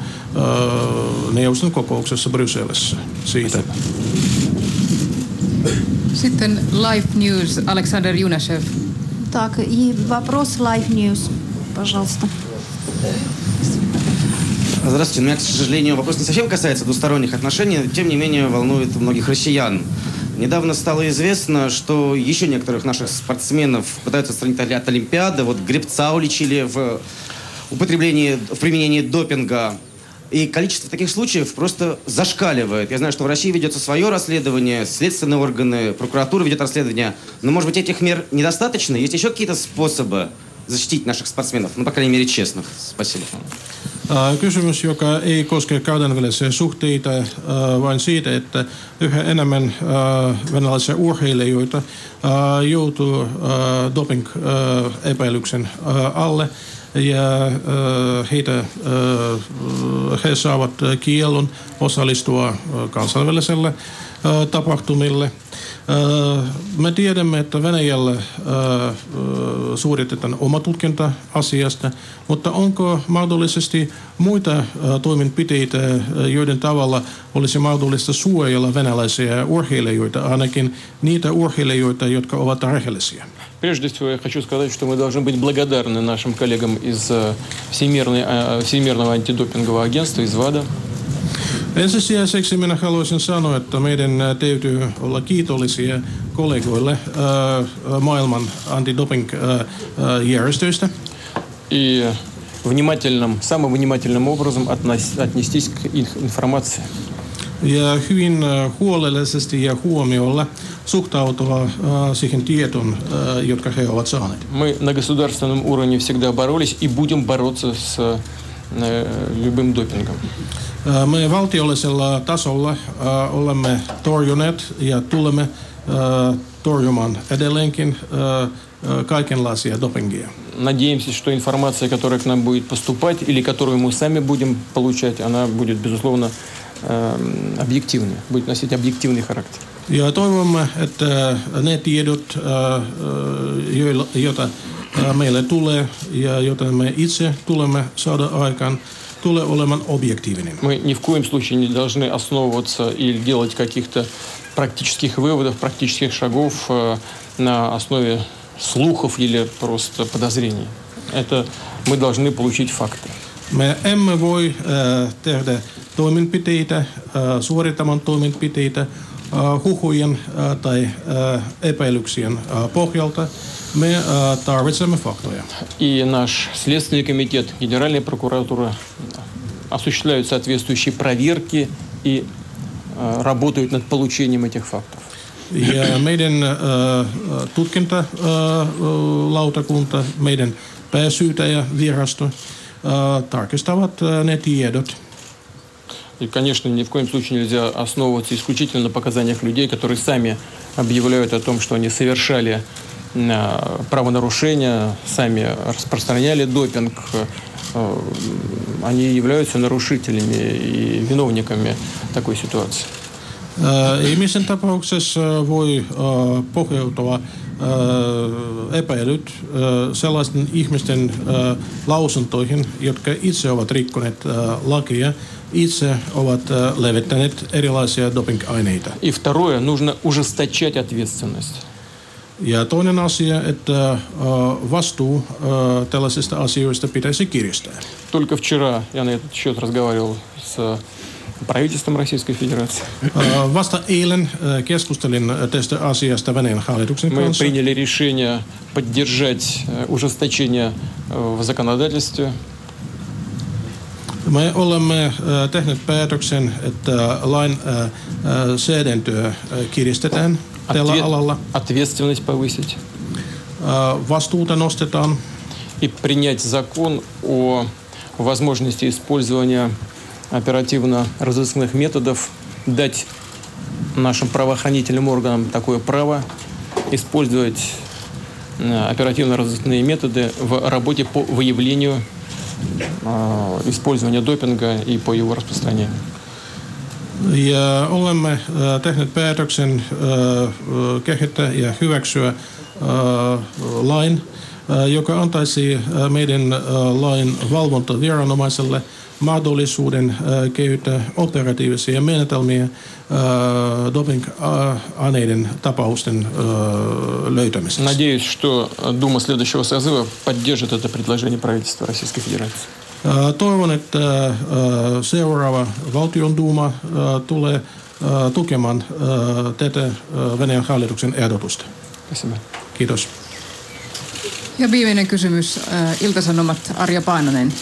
neuvoston kokouksessa Brysselissä siitä. Sitten Live News, Alexander Junashev. Так, и вопрос Live News, пожалуйста. Здравствуйте. У меня, к сожалению, вопрос не совсем касается двусторонних отношений, тем не менее волнует многих россиян. Недавно стало известно, что еще некоторых наших спортсменов пытаются отстранить от Олимпиады. Вот Гребца уличили в употреблении, в применении допинга. И количество таких случаев просто зашкаливает. Я знаю, что в России ведется свое расследование, следственные органы, прокуратура ведет расследование. Но, может быть, этих мер недостаточно? Есть еще какие-то способы защитить наших спортсменов? Ну, по крайней мере, честных. Спасибо. Kysymys, joka ei koske kansainvälisiä suhteita, vaan siitä, että yhä enemmän venäläisiä urheilijoita joutuu doping-epäilyksen alle ja heitä, he saavat kiellon osallistua kansainväliselle tapahtumille – me tiedämme, että Venäjällä suoritetaan oma tutkinta asiasta, mutta onko mahdollisesti muita toimenpiteitä, joiden tavalla olisi mahdollista suojella venäläisiä urheilijoita, ainakin niitä urheilijoita, jotka ovat rehellisiä? Прежде всего, я хочу сказать, что мы должны быть благодарны нашим коллегам из Всемирного антидопингового агентства, из ВАДА, Ensisijaiseksi minä haluaisin sanoa, että meidän täytyy olla kiitollisia kollegoille maailman antidoping-järjestöistä. И внимательным, самым внимательным образом отнестись к их информации. Ja hyvin huolellisesti ja huomiolla suhtautua siihen tietoon, jotka he ovat saaneet. Мы на государственном уровне всегда боролись и будем бороться с любым допингом. Me valtiollisella tasolla olemme torjuneet ja tulemme torjumaan edelleenkin kaikenlaisia dopingia. Надеемся, что информация, которая к нам будет поступать или которую мы сами будем получать, она будет, безусловно, объективной, будет носить объективный характер. Ja toivomme, että ne tiedot, joita meille tulee ja joita me itse tulemme saada aikaan, tulee olemaan объективным. Мы ни в коем случае не должны основываться или делать каких-то практических выводов, практических шагов э, на основе слухов или просто подозрений. Это мы должны получить факты. Me emme voi äh, tehdä toimenpiteitä, äh, suorittamaan toimenpiteitä äh, huhujen äh, tai äh, epäilyksien äh, pohjalta. Э, tarvitsemme факты. И наш Следственный комитет, Генеральная прокуратура осуществляют соответствующие проверки и э, работают над получением этих фактов. Ja meidän äh, tutkintalautakunta, äh, meidän pääsyytäjävirasto äh, tarkistavat äh, ne tiedot. И, конечно, ни в коем случае нельзя основываться исключительно на показаниях людей, которые сами объявляют о том, что они совершали Э, правонарушения, сами распространяли допинг, э, они являются нарушителями и виновниками такой ситуации. Missään tapauksessa voi pohjautua epäilyt sellaisten ihmisten lausuntoihin, jotka itse ovat rikkoneet lakia, itse ovat levittäneet erilaisia doping-aineita. И второе, нужно ужесточать ответственность. Ja toinen asia, että vastuu tällaisista asioista pitäisi kiristää. Только вчера я на этот счет разговаривал с правительством Российской Федерации. Vasta eilen keskustelin tästä asiasta Venäjän hallituksen kanssa. Мы приняли решение поддержать ужесточение в законодательстве. Me olemme tehneet päätöksen, että lain säädäntöä kiristetään tällä alalla. Ответственность повысить. Vastuuta nostetaan. И принять закон о возможности использования оперативно-розыскных методов, дать нашим правоохранительным органам такое право использовать оперативно-розыскные методы в работе по выявлению э, использования допинга и по его распространению. Ja olemme tehneet päätöksen kehittää ja hyväksyä lain, joka antaisi meidän lain valvontaviranomaiselle mahdollisuuden käyttää operatiivisia menetelmiä doping-aineiden tapausten löytämiseksi. Надеюсь, что Дума следующего созыва поддержит это предложение правительства Российской Федерации. Toivon, että seuraava valtion duuma tulee tukemaan tätä Venäjän hallituksen ehdotusta. Спасибо. Kiitos. Ja viimeinen kysymys, Ilta-Sanomat, Arja Paananen.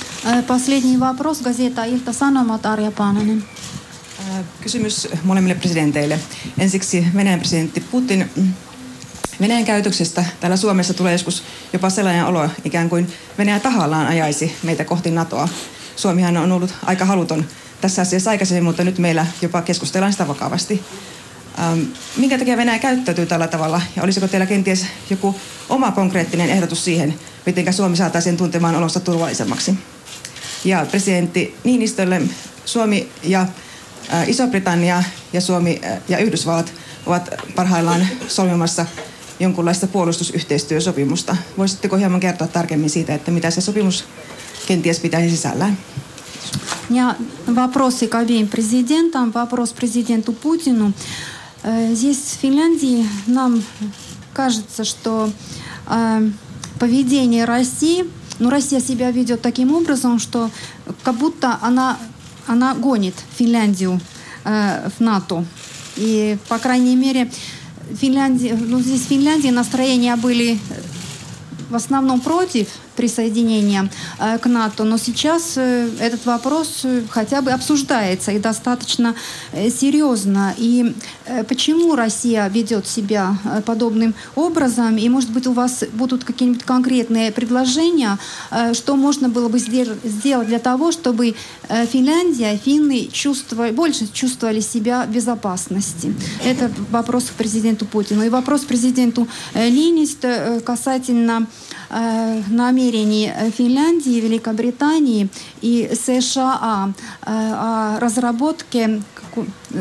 Последний вопрос, газета Ilta Sanomat, Arja Paananen. Kysymys molemmille presidenteille. Ensiksi Venäjän presidentti Putin. Venäjän käytöksestä täällä Suomessa tulee joskus jopa sellainen olo, ikään kuin Venäjä tahallaan ajaisi meitä kohti NATOa. Suomihan on ollut aika haluton tässä asiassa aikaisemmin, mutta nyt meillä jopa keskustellaan sitä vakavasti. Ähm, minkä takia Venäjä käyttäytyy tällä tavalla ja olisiko teillä kenties joku oma konkreettinen ehdotus siihen, miten Suomi saataisiin tuntemaan olonsa turvallisemmaksi? Ja presidentti Niinistölle Suomi ja äh, Iso-Britannia ja Suomi äh, ja Yhdysvallat ovat parhaillaan solmimassa jonkunlaista puolustusyhteistyösopimusta. Voisitteko hieman kertoa tarkemmin siitä, että mitä se sopimus kenties pitäisi sisällään? меня вопросы к обеим президентам. Вопрос президенту Путину. Э, здесь в Финляндии нам кажется, что э, поведение России, ну, Россия себя ведет таким образом, что как будто она, она гонит Финляндию э, в НАТО. И, по крайней мере, Финляндия, ну, здесь в Финляндии настроения были в основном против присоединения э, к НАТО, но сейчас э, этот вопрос э, хотя бы обсуждается и достаточно серьезно. И почему Россия ведет себя подобным образом? И, может быть, у вас будут какие-нибудь конкретные предложения, что можно было бы сделать для того, чтобы Финляндия, финны чувствовали, больше чувствовали себя в безопасности? Это вопрос к президенту Путину. И вопрос президенту Линист касательно намерений намерений э, Финляндии, Великобритании и США э, о разработке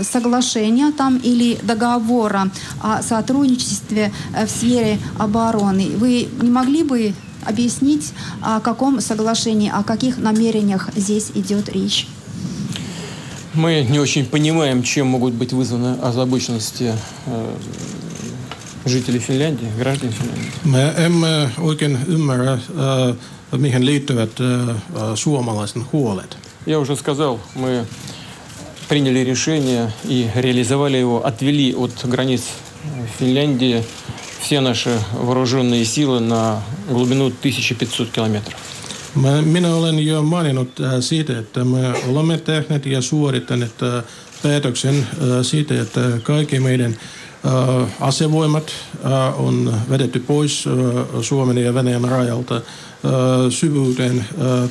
соглашения там или договора о сотрудничестве э, в сфере обороны. Вы не могли бы объяснить, о каком соглашении, о каких намерениях здесь идет речь? Мы не очень понимаем, чем могут быть вызваны озабоченности жители Финляндии, граждане Финляндии? Me emme oikein ymmärrä, mihin liittyvät suomalaisten huolet. Я уже сказал, мы приняли решение и реализовали его, отвели от границ Финляндии все наши вооруженные силы на глубину 1500 километров. Minä olen jo maininnut siitä, että me olemme tehneet ja suorittaneet päätöksen siitä, että kaikki meidän asevoimat on vedetty pois Suomen ja Venäjän rajalta syvyyteen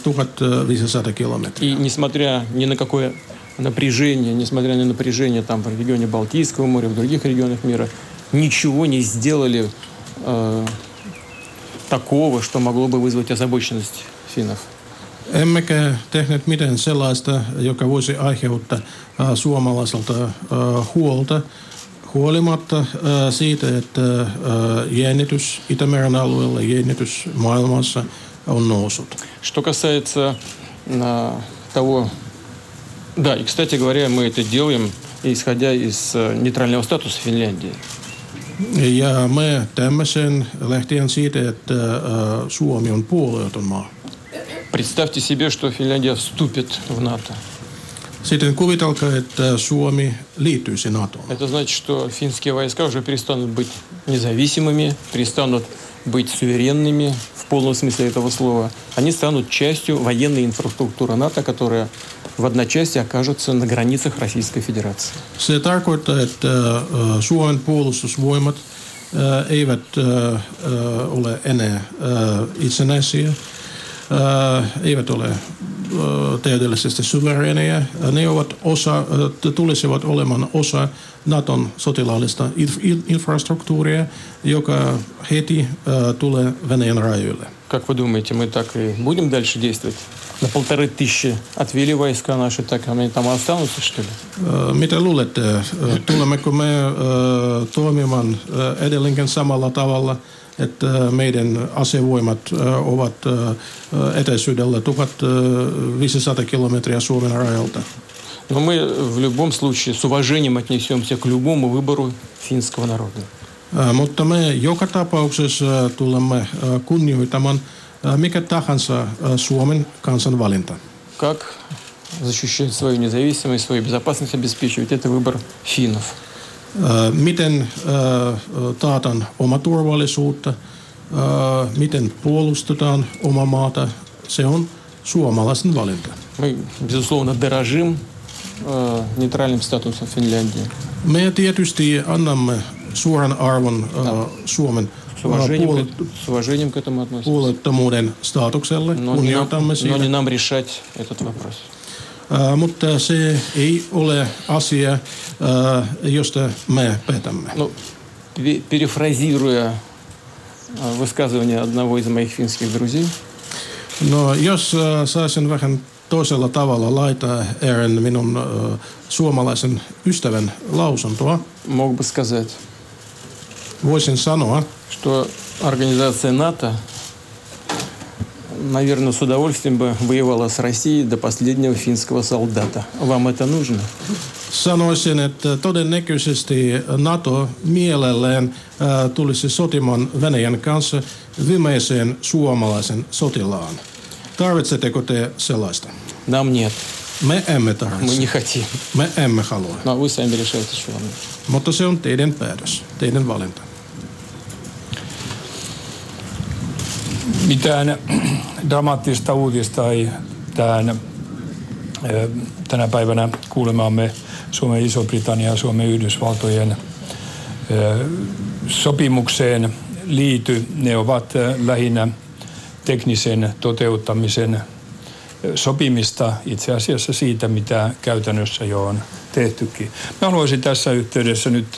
1500 kilometriä. И несмотря ни на какое напряжение, несмотря на напряжение там в регионе Балтийского моря, в других регионах мира, ничего не сделали э, такого, что могло бы вызвать озабоченность финнов. Emmekä tehneet mitään sellaista, joka voisi aiheuttaa suomalaiselta huolta huolimatta siitä, että jännitys Itämeren alueella, jännitys maailmassa on noussut. Что касается того, да, и, кстати говоря, мы это делаем, исходя из нейтрального статуса Финляндии. Ja me teemme sen lähtien siitä, että Suomi on puolueeton maa. Представьте себе, что Финляндия вступит в НАТО. Sitten kuvitelkaa, että Suomi liittyisi NATOon. Это значит, что финские войска уже перестанут быть независимыми, перестанут быть суверенными в полном смысле этого слова. Они станут частью военной инфраструктуры НАТО, которая в одночасье окажется на границах Российской Федерации. Se tarkoittaa, että Suomen puolustusvoimat eivät ole enää itsenäisiä, eivät ole täydellisesti suvereneja. Ne ovat osa, tulisivat olemaan osa Naton sotilaallista infrastruktuuria, joka heti tulee Venäjän rajoille. Как вы думаете, мы так и будем дальше действовать? На полторы тысячи отвели войска наши, так они там останутся, что ли? Mitä luulette, tulemmeko me toimimaan edelleenkin samalla tavalla että meidän asevoimat ovat etäisyydellä 1500 kilometriä Suomen rajalta. Но мы в любом случае с уважением отнесемся к любому выбору финского народа. Mutta me joka tapauksessa tulemme kunnioitamaan mikä tahansa Suomen kansan valinta. Как защищать свою независимость, свою безопасность обеспечивать, это выбор финнов. Miten taataan oma turvallisuutta, miten puolustetaan oma maata, se on suomalaisen valinta. Мы, безусловно, дорожим нейтральным статусом Финляндии. Me tietysti annamme suuren arvon Suomen с уважением, puolet, к, с уважением к этому относимся. Puolettomuuden statukselle но kunnioitamme sitä. Но не нам решать этот вопрос. Uh, mutta se ei ole asia, uh, josta me päätämme. Ну, перефразируя высказывание одного из моих финских друзей. No, jos uh, saisin vähän toisella tavalla laita Aaron minun uh, suomalaisen ystävän lausuntoa. Мог бы сказать. Voisin sanoa, что организация НАТО, наверное, с удовольствием бы воевала с Россией до последнего финского солдата. Вам это нужно? Sanoisin, että todennäköisesti NATO mielellään äh, tulisi sotimaan Venäjän kanssa viimeiseen suomalaisen sotilaan. Tarvitsetteko te sellaista? Нам нет. Me emme tarvitse. Мы не хотим. Me emme halua. Но вы сами решаете, что вам Mutta se on teidän päätös, teidän valinta. Mitään dramaattista uutista ei tähän, tänä päivänä kuulemaamme Suomen Iso-Britannia ja Suomen Yhdysvaltojen sopimukseen liity. Ne ovat lähinnä teknisen toteuttamisen sopimista itse asiassa siitä, mitä käytännössä jo on tehtykin. Mä haluaisin tässä yhteydessä nyt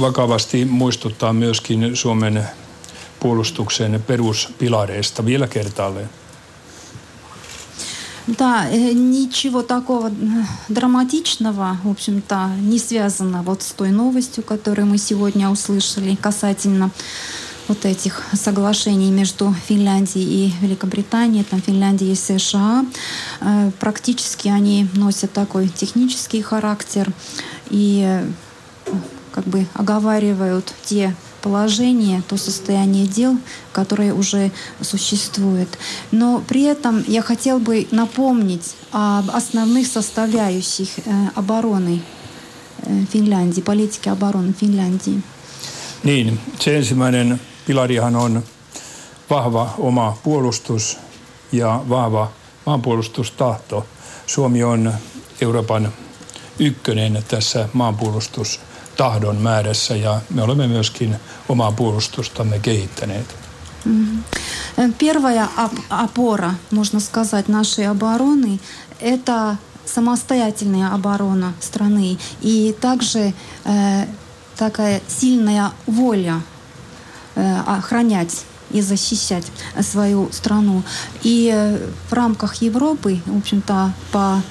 vakavasti muistuttaa myöskin Suomen puolustuksen peruspilareista vielä kertaalleen. Да, ничего такого драматичного, в общем-то, не связано вот с той новостью, которую мы сегодня услышали касательно вот этих соглашений между Финляндией и Великобританией, там Финляндией и США. Практически они носят такой технический характер и как бы оговаривают те положение, то состояние дел, которое уже существует. Но при этом я хотел бы напомнить об основных составляющих обороны Finlandii, politiikka обороны Finlandii. Niin, se ensimmäinen pilarihan on vahva oma puolustus ja vahva maanpuolustustahto. Suomi on Euroopan ykkönen tässä maanpuolustus tahdon määrässä ja me olemme myöskin omaa puolustustamme kehittäneet. Первая опора, можно сказать, нашей обороны – это самостоятельная оборона страны и также э, такая сильная воля э, охранять и защищать свою страну. И в рамках Европы, в общем-то, по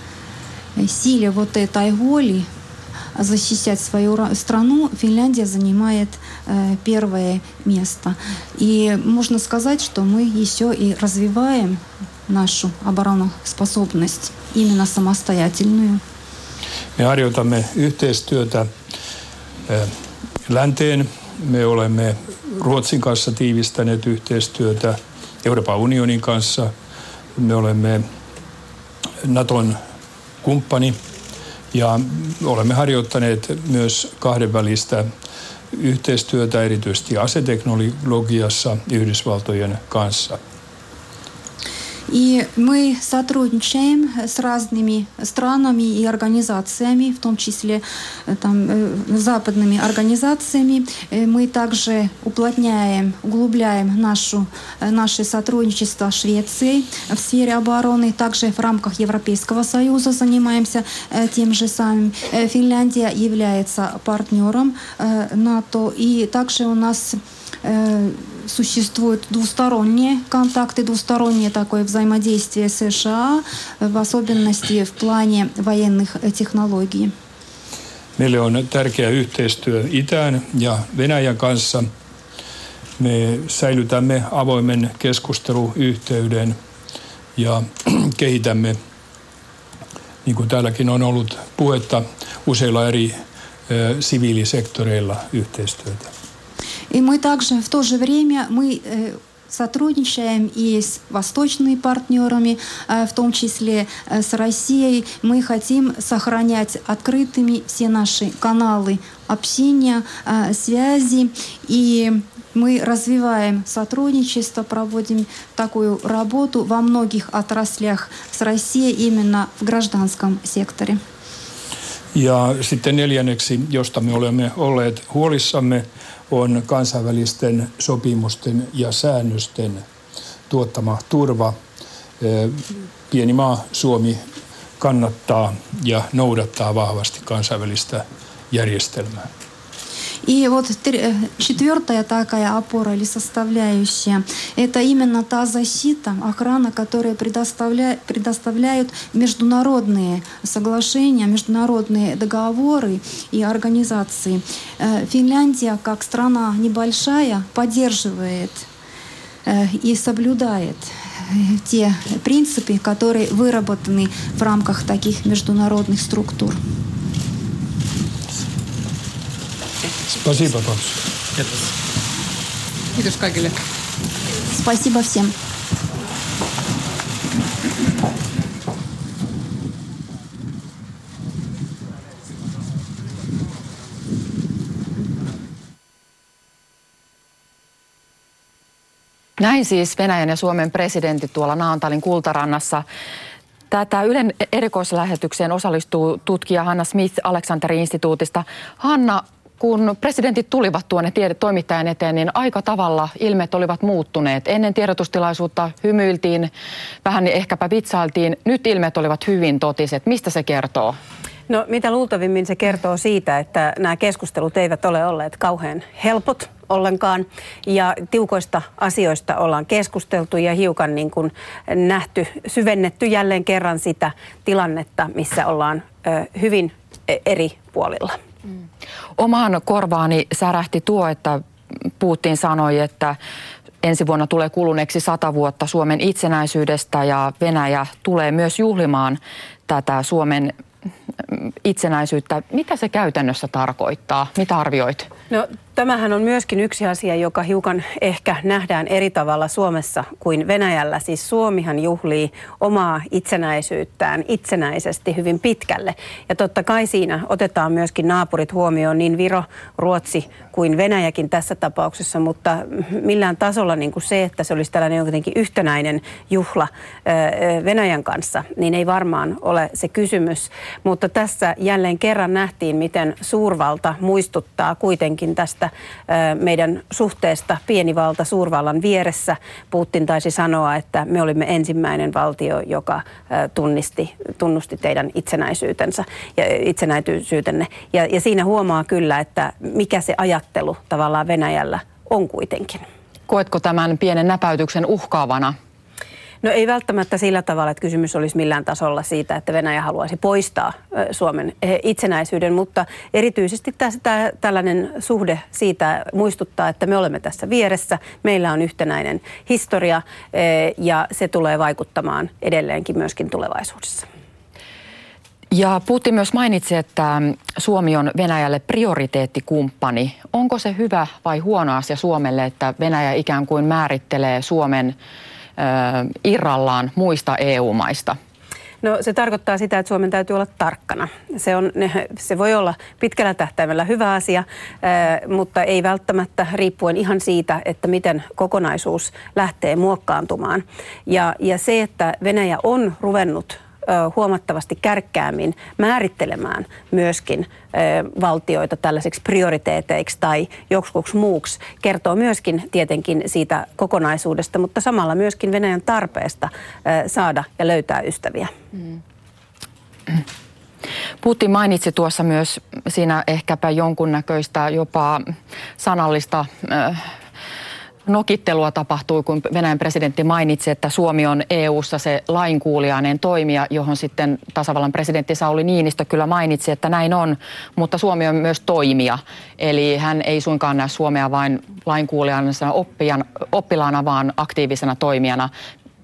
силе вот этой воли защищать свою страну, Финляндия занимает э, первое место. И можно сказать, что мы еще и развиваем нашу обороноспособность, именно самостоятельную. Me harjoitamme yhteistyötä länteen. Me olemme Ruotsin kanssa tiivistäneet yhteistyötä Euroopan unionin kanssa. Me olemme Naton kumppani ja olemme harjoittaneet myös kahdenvälistä yhteistyötä erityisesti aseteknologiassa Yhdysvaltojen kanssa. И мы сотрудничаем с разными странами и организациями, в том числе там, западными организациями. Мы также уплотняем, углубляем нашу, наше сотрудничество с Швецией в сфере обороны. Также в рамках Европейского Союза занимаемся тем же самым. Финляндия является партнером НАТО. И также у нас существуют двусторонние контакты, двустороннее такое взаимодействие США, в особенности в плане военных технологий. Meille on tärkeä yhteistyö Itään ja Venäjän kanssa. Me säilytämme avoimen keskusteluyhteyden ja kehitämme, niin kuin täälläkin on ollut puhetta, useilla eri siviilisektoreilla yhteistyötä. И мы также в то же время мы э, сотрудничаем и с восточными партнерами, э, в том числе э, с Россией. Мы хотим сохранять открытыми все наши каналы общения, связи. И мы развиваем сотрудничество, проводим такую работу во многих отраслях с Россией именно в гражданском секторе. Ja sitten neljänneksi, josta me olemme olleet huolissamme, on kansainvälisten sopimusten ja säännösten tuottama turva. Pieni maa Suomi kannattaa ja noudattaa vahvasti kansainvälistä järjestelmää. И вот э, четвертая такая опора или составляющая – это именно та защита, охрана, которую предоставля, предоставляют международные соглашения, международные договоры и организации. Э, Финляндия, как страна небольшая, поддерживает э, и соблюдает те принципы, которые выработаны в рамках таких международных структур. Спасибо, Павс. Kiitos kaikille. Спасибо всем. Näin siis Venäjän ja Suomen presidentti tuolla Naantalin kultarannassa. Tätä Ylen erikoislähetykseen osallistuu tutkija Hanna Smith Aleksanterin instituutista. Hanna, kun presidentit tulivat tuonne toimittajan eteen, niin aika tavalla ilmeet olivat muuttuneet. Ennen tiedotustilaisuutta hymyiltiin, vähän ehkäpä vitsailtiin. Nyt ilmeet olivat hyvin totiset. Mistä se kertoo? No mitä luultavimmin se kertoo siitä, että nämä keskustelut eivät ole olleet kauhean helpot ollenkaan. Ja tiukoista asioista ollaan keskusteltu ja hiukan niin kuin nähty, syvennetty jälleen kerran sitä tilannetta, missä ollaan hyvin e, eri puolilla. Mm. Omaan korvaani särähti tuo, että Putin sanoi, että ensi vuonna tulee kuluneeksi sata vuotta Suomen itsenäisyydestä ja Venäjä tulee myös juhlimaan tätä Suomen itsenäisyyttä. Mitä se käytännössä tarkoittaa? Mitä arvioit? No Tämähän on myöskin yksi asia, joka hiukan ehkä nähdään eri tavalla Suomessa kuin Venäjällä. Siis Suomihan juhlii omaa itsenäisyyttään itsenäisesti hyvin pitkälle. Ja totta kai siinä otetaan myöskin naapurit huomioon, niin Viro, Ruotsi kuin Venäjäkin tässä tapauksessa, mutta millään tasolla niin kuin se, että se olisi tällainen jotenkin yhtenäinen juhla Venäjän kanssa, niin ei varmaan ole se kysymys. Mutta tässä jälleen kerran nähtiin, miten suurvalta muistuttaa kuitenkin tästä meidän suhteesta pieni valta suurvallan vieressä. Putin taisi sanoa, että me olimme ensimmäinen valtio, joka tunnisti, tunnusti teidän itsenäisyytensä ja itsenäisyytenne. Ja, ja siinä huomaa kyllä, että mikä se ajattelu tavallaan Venäjällä on kuitenkin. Koetko tämän pienen näpäytyksen uhkaavana No ei välttämättä sillä tavalla, että kysymys olisi millään tasolla siitä, että Venäjä haluaisi poistaa Suomen itsenäisyyden, mutta erityisesti tästä, tällainen suhde siitä muistuttaa, että me olemme tässä vieressä, meillä on yhtenäinen historia ja se tulee vaikuttamaan edelleenkin myöskin tulevaisuudessa. Ja Putin myös mainitsi, että Suomi on Venäjälle prioriteettikumppani. Onko se hyvä vai huono asia Suomelle, että Venäjä ikään kuin määrittelee Suomen irrallaan muista EU-maista? No se tarkoittaa sitä, että Suomen täytyy olla tarkkana. Se, on, se voi olla pitkällä tähtäimellä hyvä asia, mutta ei välttämättä riippuen ihan siitä, että miten kokonaisuus lähtee muokkaantumaan. Ja, ja se, että Venäjä on ruvennut huomattavasti kärkkäämmin määrittelemään myöskin valtioita tällaisiksi prioriteeteiksi tai joksikuksi muuksi, kertoo myöskin tietenkin siitä kokonaisuudesta, mutta samalla myöskin Venäjän tarpeesta saada ja löytää ystäviä. Mm. Putin mainitsi tuossa myös siinä ehkäpä jonkunnäköistä jopa sanallista nokittelua tapahtui, kun Venäjän presidentti mainitsi, että Suomi on EU-ssa se lainkuulijainen toimija, johon sitten tasavallan presidentti Sauli Niinistö kyllä mainitsi, että näin on, mutta Suomi on myös toimija. Eli hän ei suinkaan näe Suomea vain lainkuulijana oppilaana, vaan aktiivisena toimijana.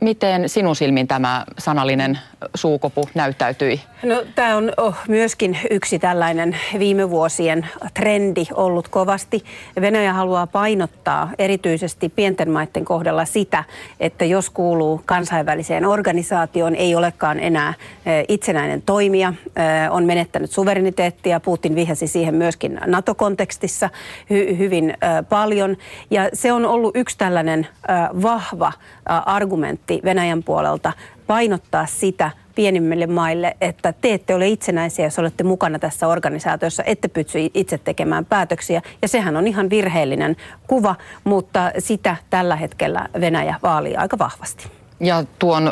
Miten sinun silmin tämä sanallinen suukopu näyttäytyi? No, tämä on oh, myöskin yksi tällainen viime vuosien trendi ollut kovasti. Venäjä haluaa painottaa erityisesti pienten maiden kohdalla sitä, että jos kuuluu kansainväliseen organisaatioon, ei olekaan enää eh, itsenäinen toimija, eh, on menettänyt suvereniteettia. Putin vihjasi siihen myöskin NATO-kontekstissa hy- hyvin eh, paljon. Ja se on ollut yksi tällainen vahva argumentti Venäjän puolelta painottaa sitä pienimmille maille, että te ette ole itsenäisiä, jos olette mukana tässä organisaatiossa, ette pysty itse tekemään päätöksiä. Ja sehän on ihan virheellinen kuva, mutta sitä tällä hetkellä Venäjä vaalii aika vahvasti. Ja tuon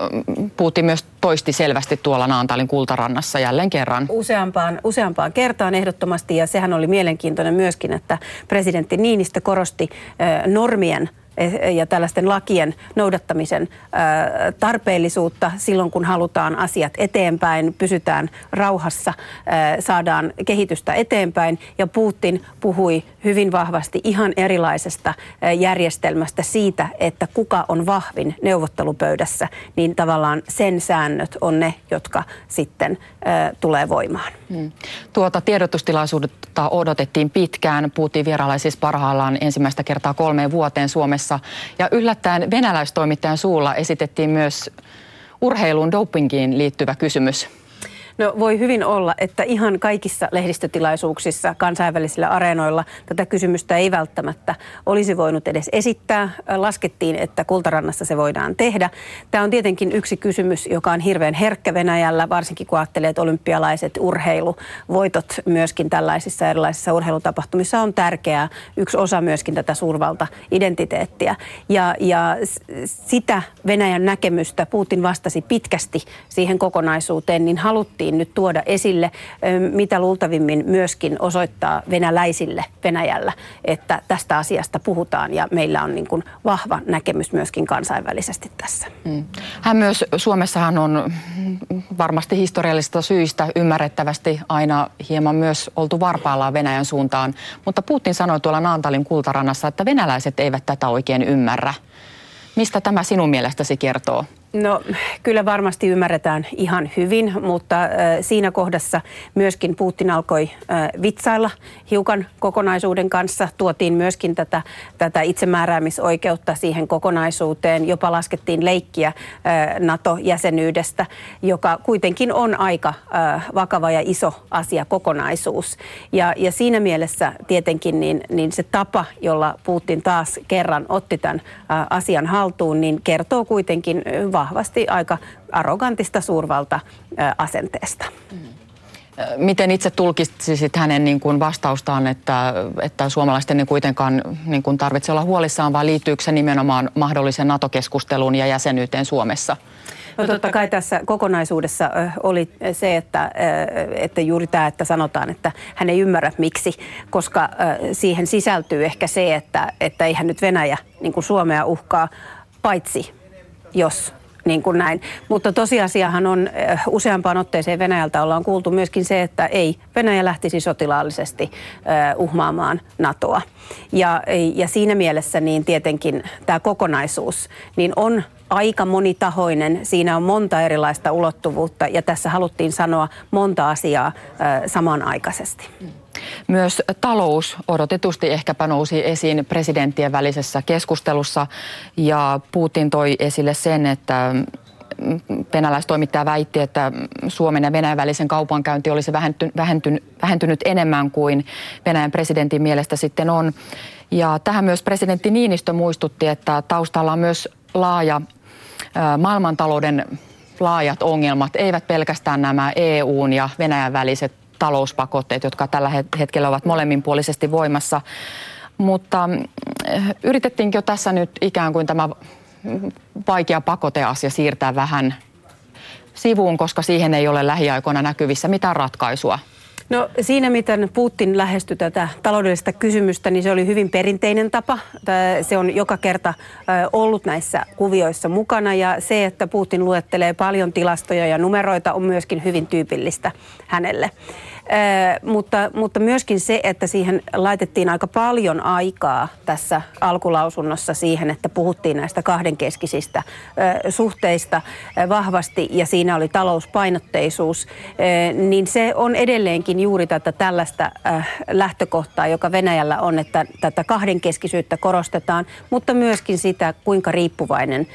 Putin myös toisti selvästi tuolla Naantalin kultarannassa jälleen kerran. Useampaan, useampaan kertaan ehdottomasti ja sehän oli mielenkiintoinen myöskin, että presidentti Niinistö korosti normien ja tällaisten lakien noudattamisen tarpeellisuutta silloin, kun halutaan asiat eteenpäin, pysytään rauhassa, saadaan kehitystä eteenpäin. Ja Putin puhui hyvin vahvasti ihan erilaisesta järjestelmästä siitä, että kuka on vahvin neuvottelupöydässä, niin tavallaan sen säännöt on ne, jotka sitten tulee voimaan. Hmm. Tuota tiedotustilaisuutta odotettiin pitkään. Putin vierailla siis parhaillaan ensimmäistä kertaa kolmeen vuoteen Suomessa Suomessa. Ja yllättäen venäläistoimittajan suulla esitettiin myös urheilun dopingiin liittyvä kysymys. No voi hyvin olla, että ihan kaikissa lehdistötilaisuuksissa kansainvälisillä areenoilla tätä kysymystä ei välttämättä olisi voinut edes esittää. Laskettiin, että Kultarannassa se voidaan tehdä. Tämä on tietenkin yksi kysymys, joka on hirveän herkkä Venäjällä, varsinkin kun ajattelee, että olympialaiset urheiluvoitot myöskin tällaisissa erilaisissa urheilutapahtumissa on tärkeää. Yksi osa myöskin tätä suurvalta-identiteettiä. Ja, ja sitä Venäjän näkemystä Putin vastasi pitkästi siihen kokonaisuuteen, niin haluttiin haluttiin nyt tuoda esille, mitä luultavimmin myöskin osoittaa venäläisille Venäjällä, että tästä asiasta puhutaan ja meillä on niin kuin vahva näkemys myöskin kansainvälisesti tässä. Mm. Hän myös, Suomessahan on varmasti historiallisista syistä ymmärrettävästi aina hieman myös oltu varpaillaan Venäjän suuntaan, mutta Putin sanoi tuolla Naantalin kultarannassa, että venäläiset eivät tätä oikein ymmärrä. Mistä tämä sinun mielestäsi kertoo? No kyllä varmasti ymmärretään ihan hyvin, mutta siinä kohdassa myöskin Putin alkoi vitsailla hiukan kokonaisuuden kanssa. Tuotiin myöskin tätä, tätä itsemääräämisoikeutta siihen kokonaisuuteen. Jopa laskettiin leikkiä NATO-jäsenyydestä, joka kuitenkin on aika vakava ja iso asia kokonaisuus. Ja, ja siinä mielessä tietenkin niin, niin se tapa, jolla Putin taas kerran otti tämän asian haltuun, niin kertoo kuitenkin äh, vahvasti aika arrogantista suurvalta-asenteesta. Miten itse tulkitsisit hänen niin kuin vastaustaan, että, että suomalaisten ei kuitenkaan niin kuin tarvitse olla huolissaan, vai liittyykö se nimenomaan mahdollisen NATO-keskusteluun ja jäsenyyteen Suomessa? No totta kai tässä kokonaisuudessa oli se, että, että juuri tämä, että sanotaan, että hän ei ymmärrä miksi, koska siihen sisältyy ehkä se, että, että eihän nyt Venäjä niin kuin Suomea uhkaa, paitsi jos niin kuin näin. Mutta tosiasiahan on äh, useampaan otteeseen Venäjältä ollaan kuultu myöskin se, että ei Venäjä lähtisi sotilaallisesti äh, uhmaamaan NATOa. Ja, ja siinä mielessä niin tietenkin tämä kokonaisuus niin on aika monitahoinen. Siinä on monta erilaista ulottuvuutta ja tässä haluttiin sanoa monta asiaa äh, samanaikaisesti. Myös talous odotetusti ehkäpä nousi esiin presidenttien välisessä keskustelussa ja Putin toi esille sen, että venäläistoimittaja väitti, että Suomen ja Venäjän välisen kaupankäynti olisi vähentynyt, vähentynyt, vähentynyt enemmän kuin Venäjän presidentin mielestä sitten on. Ja tähän myös presidentti Niinistö muistutti, että taustalla on myös laaja maailmantalouden laajat ongelmat, eivät pelkästään nämä EUn ja Venäjän väliset talouspakotteet, jotka tällä hetkellä ovat molemminpuolisesti voimassa. Mutta eh, yritettiinkö jo tässä nyt ikään kuin tämä vaikea pakoteasia siirtää vähän sivuun, koska siihen ei ole lähiaikoina näkyvissä mitään ratkaisua? No siinä, miten Putin lähestyi tätä taloudellista kysymystä, niin se oli hyvin perinteinen tapa. Se on joka kerta ollut näissä kuvioissa mukana ja se, että Putin luettelee paljon tilastoja ja numeroita on myöskin hyvin tyypillistä hänelle mutta, mutta myöskin se, että siihen laitettiin aika paljon aikaa tässä alkulausunnossa siihen, että puhuttiin näistä kahdenkeskisistä suhteista vahvasti ja siinä oli talouspainotteisuus, niin se on edelleenkin juuri tätä tällaista lähtökohtaa, joka Venäjällä on, että tätä kahdenkeskisyyttä korostetaan, mutta myöskin sitä, kuinka riippuvainen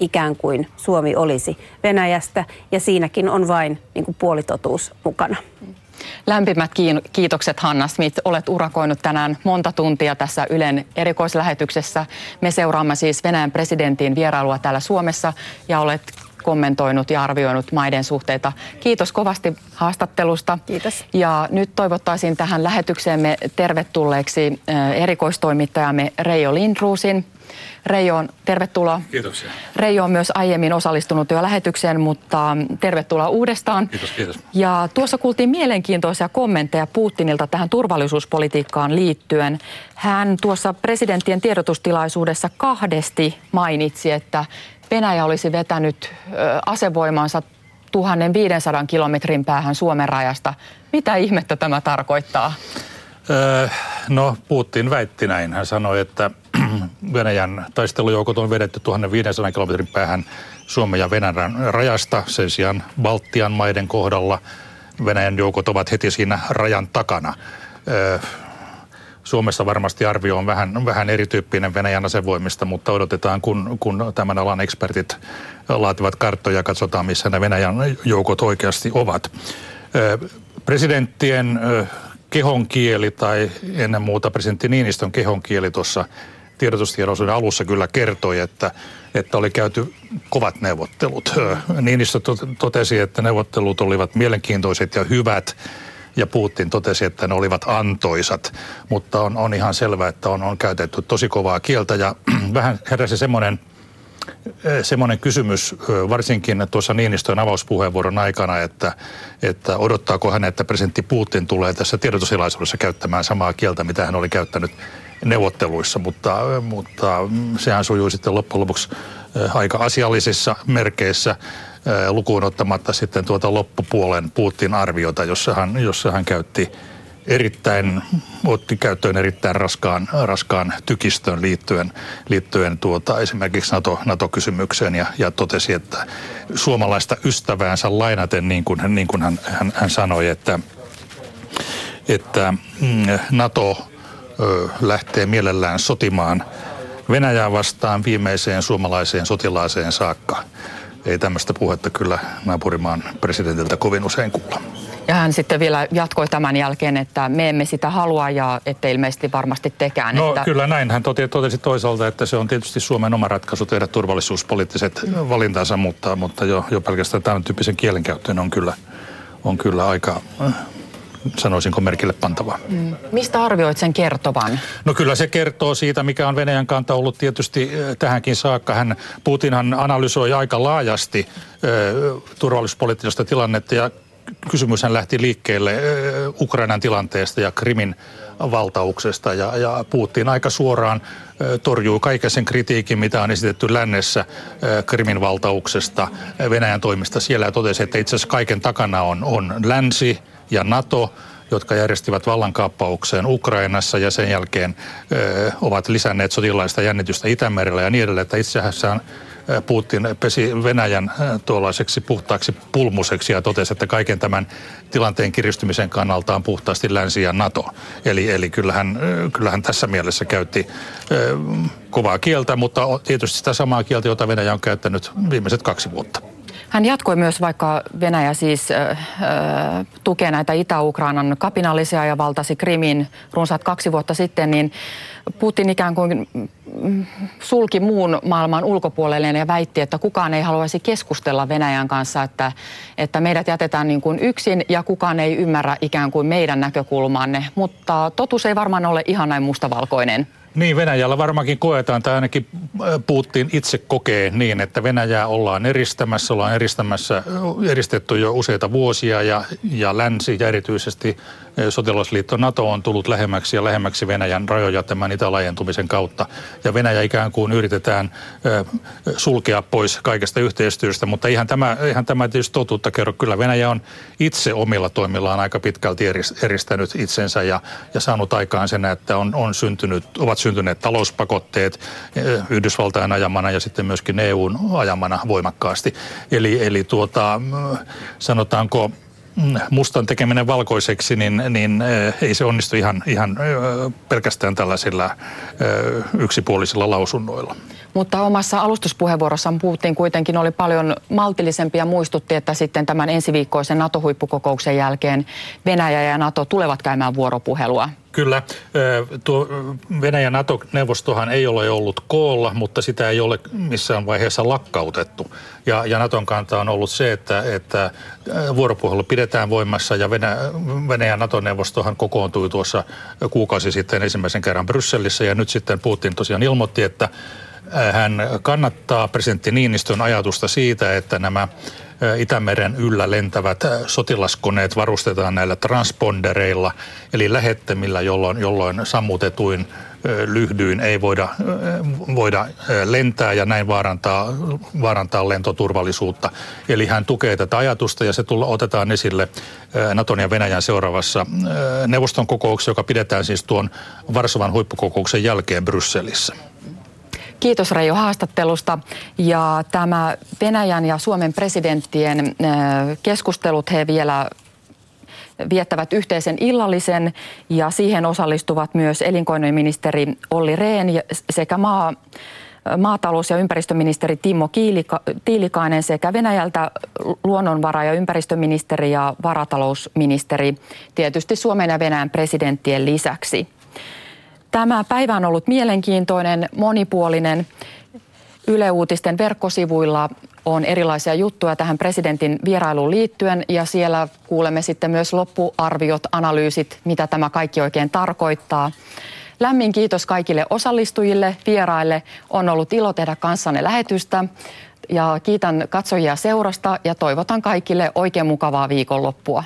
ikään kuin Suomi olisi Venäjästä ja siinäkin on vain niin kuin puolitotuus mukana. Lämpimät kiitokset Hanna Smith. Olet urakoinut tänään monta tuntia tässä Ylen erikoislähetyksessä. Me seuraamme siis Venäjän presidentin vierailua täällä Suomessa ja olet kommentoinut ja arvioinut maiden suhteita. Kiitos kovasti haastattelusta. Kiitos. Ja nyt toivottaisin tähän lähetykseemme tervetulleeksi eh, erikoistoimittajamme Reijo Lindruusin. Reijo, tervetuloa. Kiitoksia. Reijo on myös aiemmin osallistunut jo lähetykseen, mutta tervetuloa uudestaan. Kiitos, kiitos. Ja tuossa kuultiin mielenkiintoisia kommentteja Putinilta tähän turvallisuuspolitiikkaan liittyen. Hän tuossa presidenttien tiedotustilaisuudessa kahdesti mainitsi, että Venäjä olisi vetänyt asevoimansa 1500 kilometrin päähän Suomen rajasta. Mitä ihmettä tämä tarkoittaa? Öö, no, Putin väitti näin. Hän sanoi, että Venäjän taistelujoukot on vedetty 1500 kilometrin päähän Suomen ja Venäjän rajasta. Sen sijaan Baltian maiden kohdalla Venäjän joukot ovat heti siinä rajan takana. Öö, Suomessa varmasti arvio on vähän, vähän erityyppinen Venäjän asevoimista, mutta odotetaan, kun, kun tämän alan ekspertit laativat karttoja ja katsotaan, missä ne Venäjän joukot oikeasti ovat. Presidenttien kehonkieli tai ennen muuta presidentti Niinistön kehonkieli tuossa tiedotustiedollisuuden alussa kyllä kertoi, että, että oli käyty kovat neuvottelut. Niinistö totesi, että neuvottelut olivat mielenkiintoiset ja hyvät ja Putin totesi, että ne olivat antoisat, mutta on, on ihan selvää, että on, on käytetty tosi kovaa kieltä ja vähän heräsi semmoinen semmoinen kysymys varsinkin tuossa Niinistön avauspuheenvuoron aikana, että, että odottaako hän, että presidentti Putin tulee tässä tiedotusilaisuudessa käyttämään samaa kieltä, mitä hän oli käyttänyt neuvotteluissa, mutta, mutta sehän sujui sitten loppujen lopuksi aika asiallisissa merkeissä lukuun ottamatta sitten tuota loppupuolen Putin arviota, jossa hän, jossa hän käytti erittäin, otti käyttöön erittäin raskaan, raskaan tykistön liittyen, liittyen tuota, esimerkiksi NATO, NATO-kysymykseen ja, ja totesi, että suomalaista ystäväänsä lainaten, niin kuin, niin kuin hän, hän, hän sanoi, että, että mm, NATO ö, lähtee mielellään sotimaan Venäjää vastaan viimeiseen suomalaiseen sotilaaseen saakka ei tämmöistä puhetta kyllä naapurimaan presidentiltä kovin usein kuulla. Ja hän sitten vielä jatkoi tämän jälkeen, että me emme sitä halua ja ette ilmeisesti varmasti tekään. No että... kyllä näin. Hän totesi toisaalta, että se on tietysti Suomen oma ratkaisu tehdä turvallisuuspoliittiset valintansa, mutta, mutta jo, jo pelkästään tämän tyyppisen kielenkäyttöön on kyllä, on kyllä aika sanoisinko merkille pantavaa. Mm. Mistä arvioit sen kertovan? No kyllä se kertoo siitä, mikä on Venäjän kanta ollut tietysti eh, tähänkin saakka. Hän, Putinhan analysoi aika laajasti äh, turvallisuuspoliittista tilannetta ja kysymyshän lähti liikkeelle Ukrainan tilanteesta ja Krimin valtauksesta. Ja, ja Putin aika suoraan torjuu kaiken sen kritiikin, mitä on esitetty lännessä Krimin valtauksesta Venäjän toimista. Siellä ja totesi, että itse asiassa kaiken takana on, on länsi, ja NATO, jotka järjestivät vallankaappaukseen Ukrainassa ja sen jälkeen ö, ovat lisänneet sotilaista jännitystä Itämerellä ja niin edelleen, että itse asiassa Putin pesi Venäjän tuollaiseksi puhtaaksi pulmuseksi ja totesi, että kaiken tämän tilanteen kiristymisen kannalta on puhtaasti länsi ja NATO. Eli, eli kyllähän, kyllähän tässä mielessä käytti ö, kovaa kieltä, mutta tietysti sitä samaa kieltä, jota Venäjä on käyttänyt viimeiset kaksi vuotta. Hän jatkoi myös, vaikka Venäjä siis äh, tukee näitä Itä-Ukrainan kapinallisia ja valtasi Krimin runsaat kaksi vuotta sitten, niin Putin ikään kuin sulki muun maailman ulkopuolelle ja väitti, että kukaan ei haluaisi keskustella Venäjän kanssa, että, että meidät jätetään niin kuin yksin ja kukaan ei ymmärrä ikään kuin meidän näkökulmanne. Mutta totuus ei varmaan ole ihan näin mustavalkoinen. Niin, Venäjällä varmaankin koetaan, tai ainakin Putin itse kokee niin, että Venäjää ollaan eristämässä, ollaan eristämässä, eristetty jo useita vuosia ja, ja länsi ja erityisesti sotilasliitto NATO on tullut lähemmäksi ja lähemmäksi Venäjän rajoja tämän itälaajentumisen kautta. Ja Venäjä ikään kuin yritetään sulkea pois kaikesta yhteistyöstä, mutta ihan tämä, ihan tämä tietysti totuutta kerro. Kyllä Venäjä on itse omilla toimillaan aika pitkälti eristänyt itsensä ja, ja saanut aikaan sen, että on, on syntynyt, ovat syntyneet talouspakotteet Yhdysvaltain ajamana ja sitten myöskin EUn ajamana voimakkaasti. Eli, eli tuota, sanotaanko mustan tekeminen valkoiseksi, niin, niin ei se onnistu ihan, ihan pelkästään tällaisilla yksipuolisilla lausunnoilla. Mutta omassa alustuspuheenvuorossaan puhuttiin kuitenkin, oli paljon maltillisempi ja muistutti, että sitten tämän ensiviikkoisen NATO-huippukokouksen jälkeen Venäjä ja NATO tulevat käymään vuoropuhelua. Kyllä. Tuo Venäjän NATO-neuvostohan ei ole ollut koolla, mutta sitä ei ole missään vaiheessa lakkautettu. Ja, ja Naton kanta on ollut se, että, että vuoropuhelu pidetään voimassa ja Venä, Venäjän NATO-neuvostohan kokoontui tuossa kuukausi sitten ensimmäisen kerran Brysselissä ja nyt sitten Putin tosiaan ilmoitti, että hän kannattaa presidentti Niinistön ajatusta siitä, että nämä Itämeren yllä lentävät sotilaskoneet varustetaan näillä transpondereilla, eli lähettemillä, jolloin, jolloin sammutetuin lyhdyin ei voida, voida lentää ja näin vaarantaa, vaarantaa lentoturvallisuutta. Eli hän tukee tätä ajatusta ja se tulla, otetaan esille Naton ja Venäjän seuraavassa neuvoston kokouksessa, joka pidetään siis tuon Varsovan huippukokouksen jälkeen Brysselissä. Kiitos Reijo haastattelusta. Ja tämä Venäjän ja Suomen presidenttien äh, keskustelut he vielä viettävät yhteisen illallisen ja siihen osallistuvat myös elinkeinoministeri Olli Rehn sekä maa, maatalous- ja ympäristöministeri Timo Tiilikainen sekä Venäjältä luonnonvara- ja ympäristöministeri ja varatalousministeri tietysti Suomen ja Venäjän presidenttien lisäksi. Tämä päivä on ollut mielenkiintoinen, monipuolinen. Yle Uutisten verkkosivuilla on erilaisia juttuja tähän presidentin vierailuun liittyen ja siellä kuulemme sitten myös loppuarviot, analyysit, mitä tämä kaikki oikein tarkoittaa. Lämmin kiitos kaikille osallistujille, vieraille. On ollut ilo tehdä kanssanne lähetystä ja kiitän katsojia seurasta ja toivotan kaikille oikein mukavaa viikonloppua.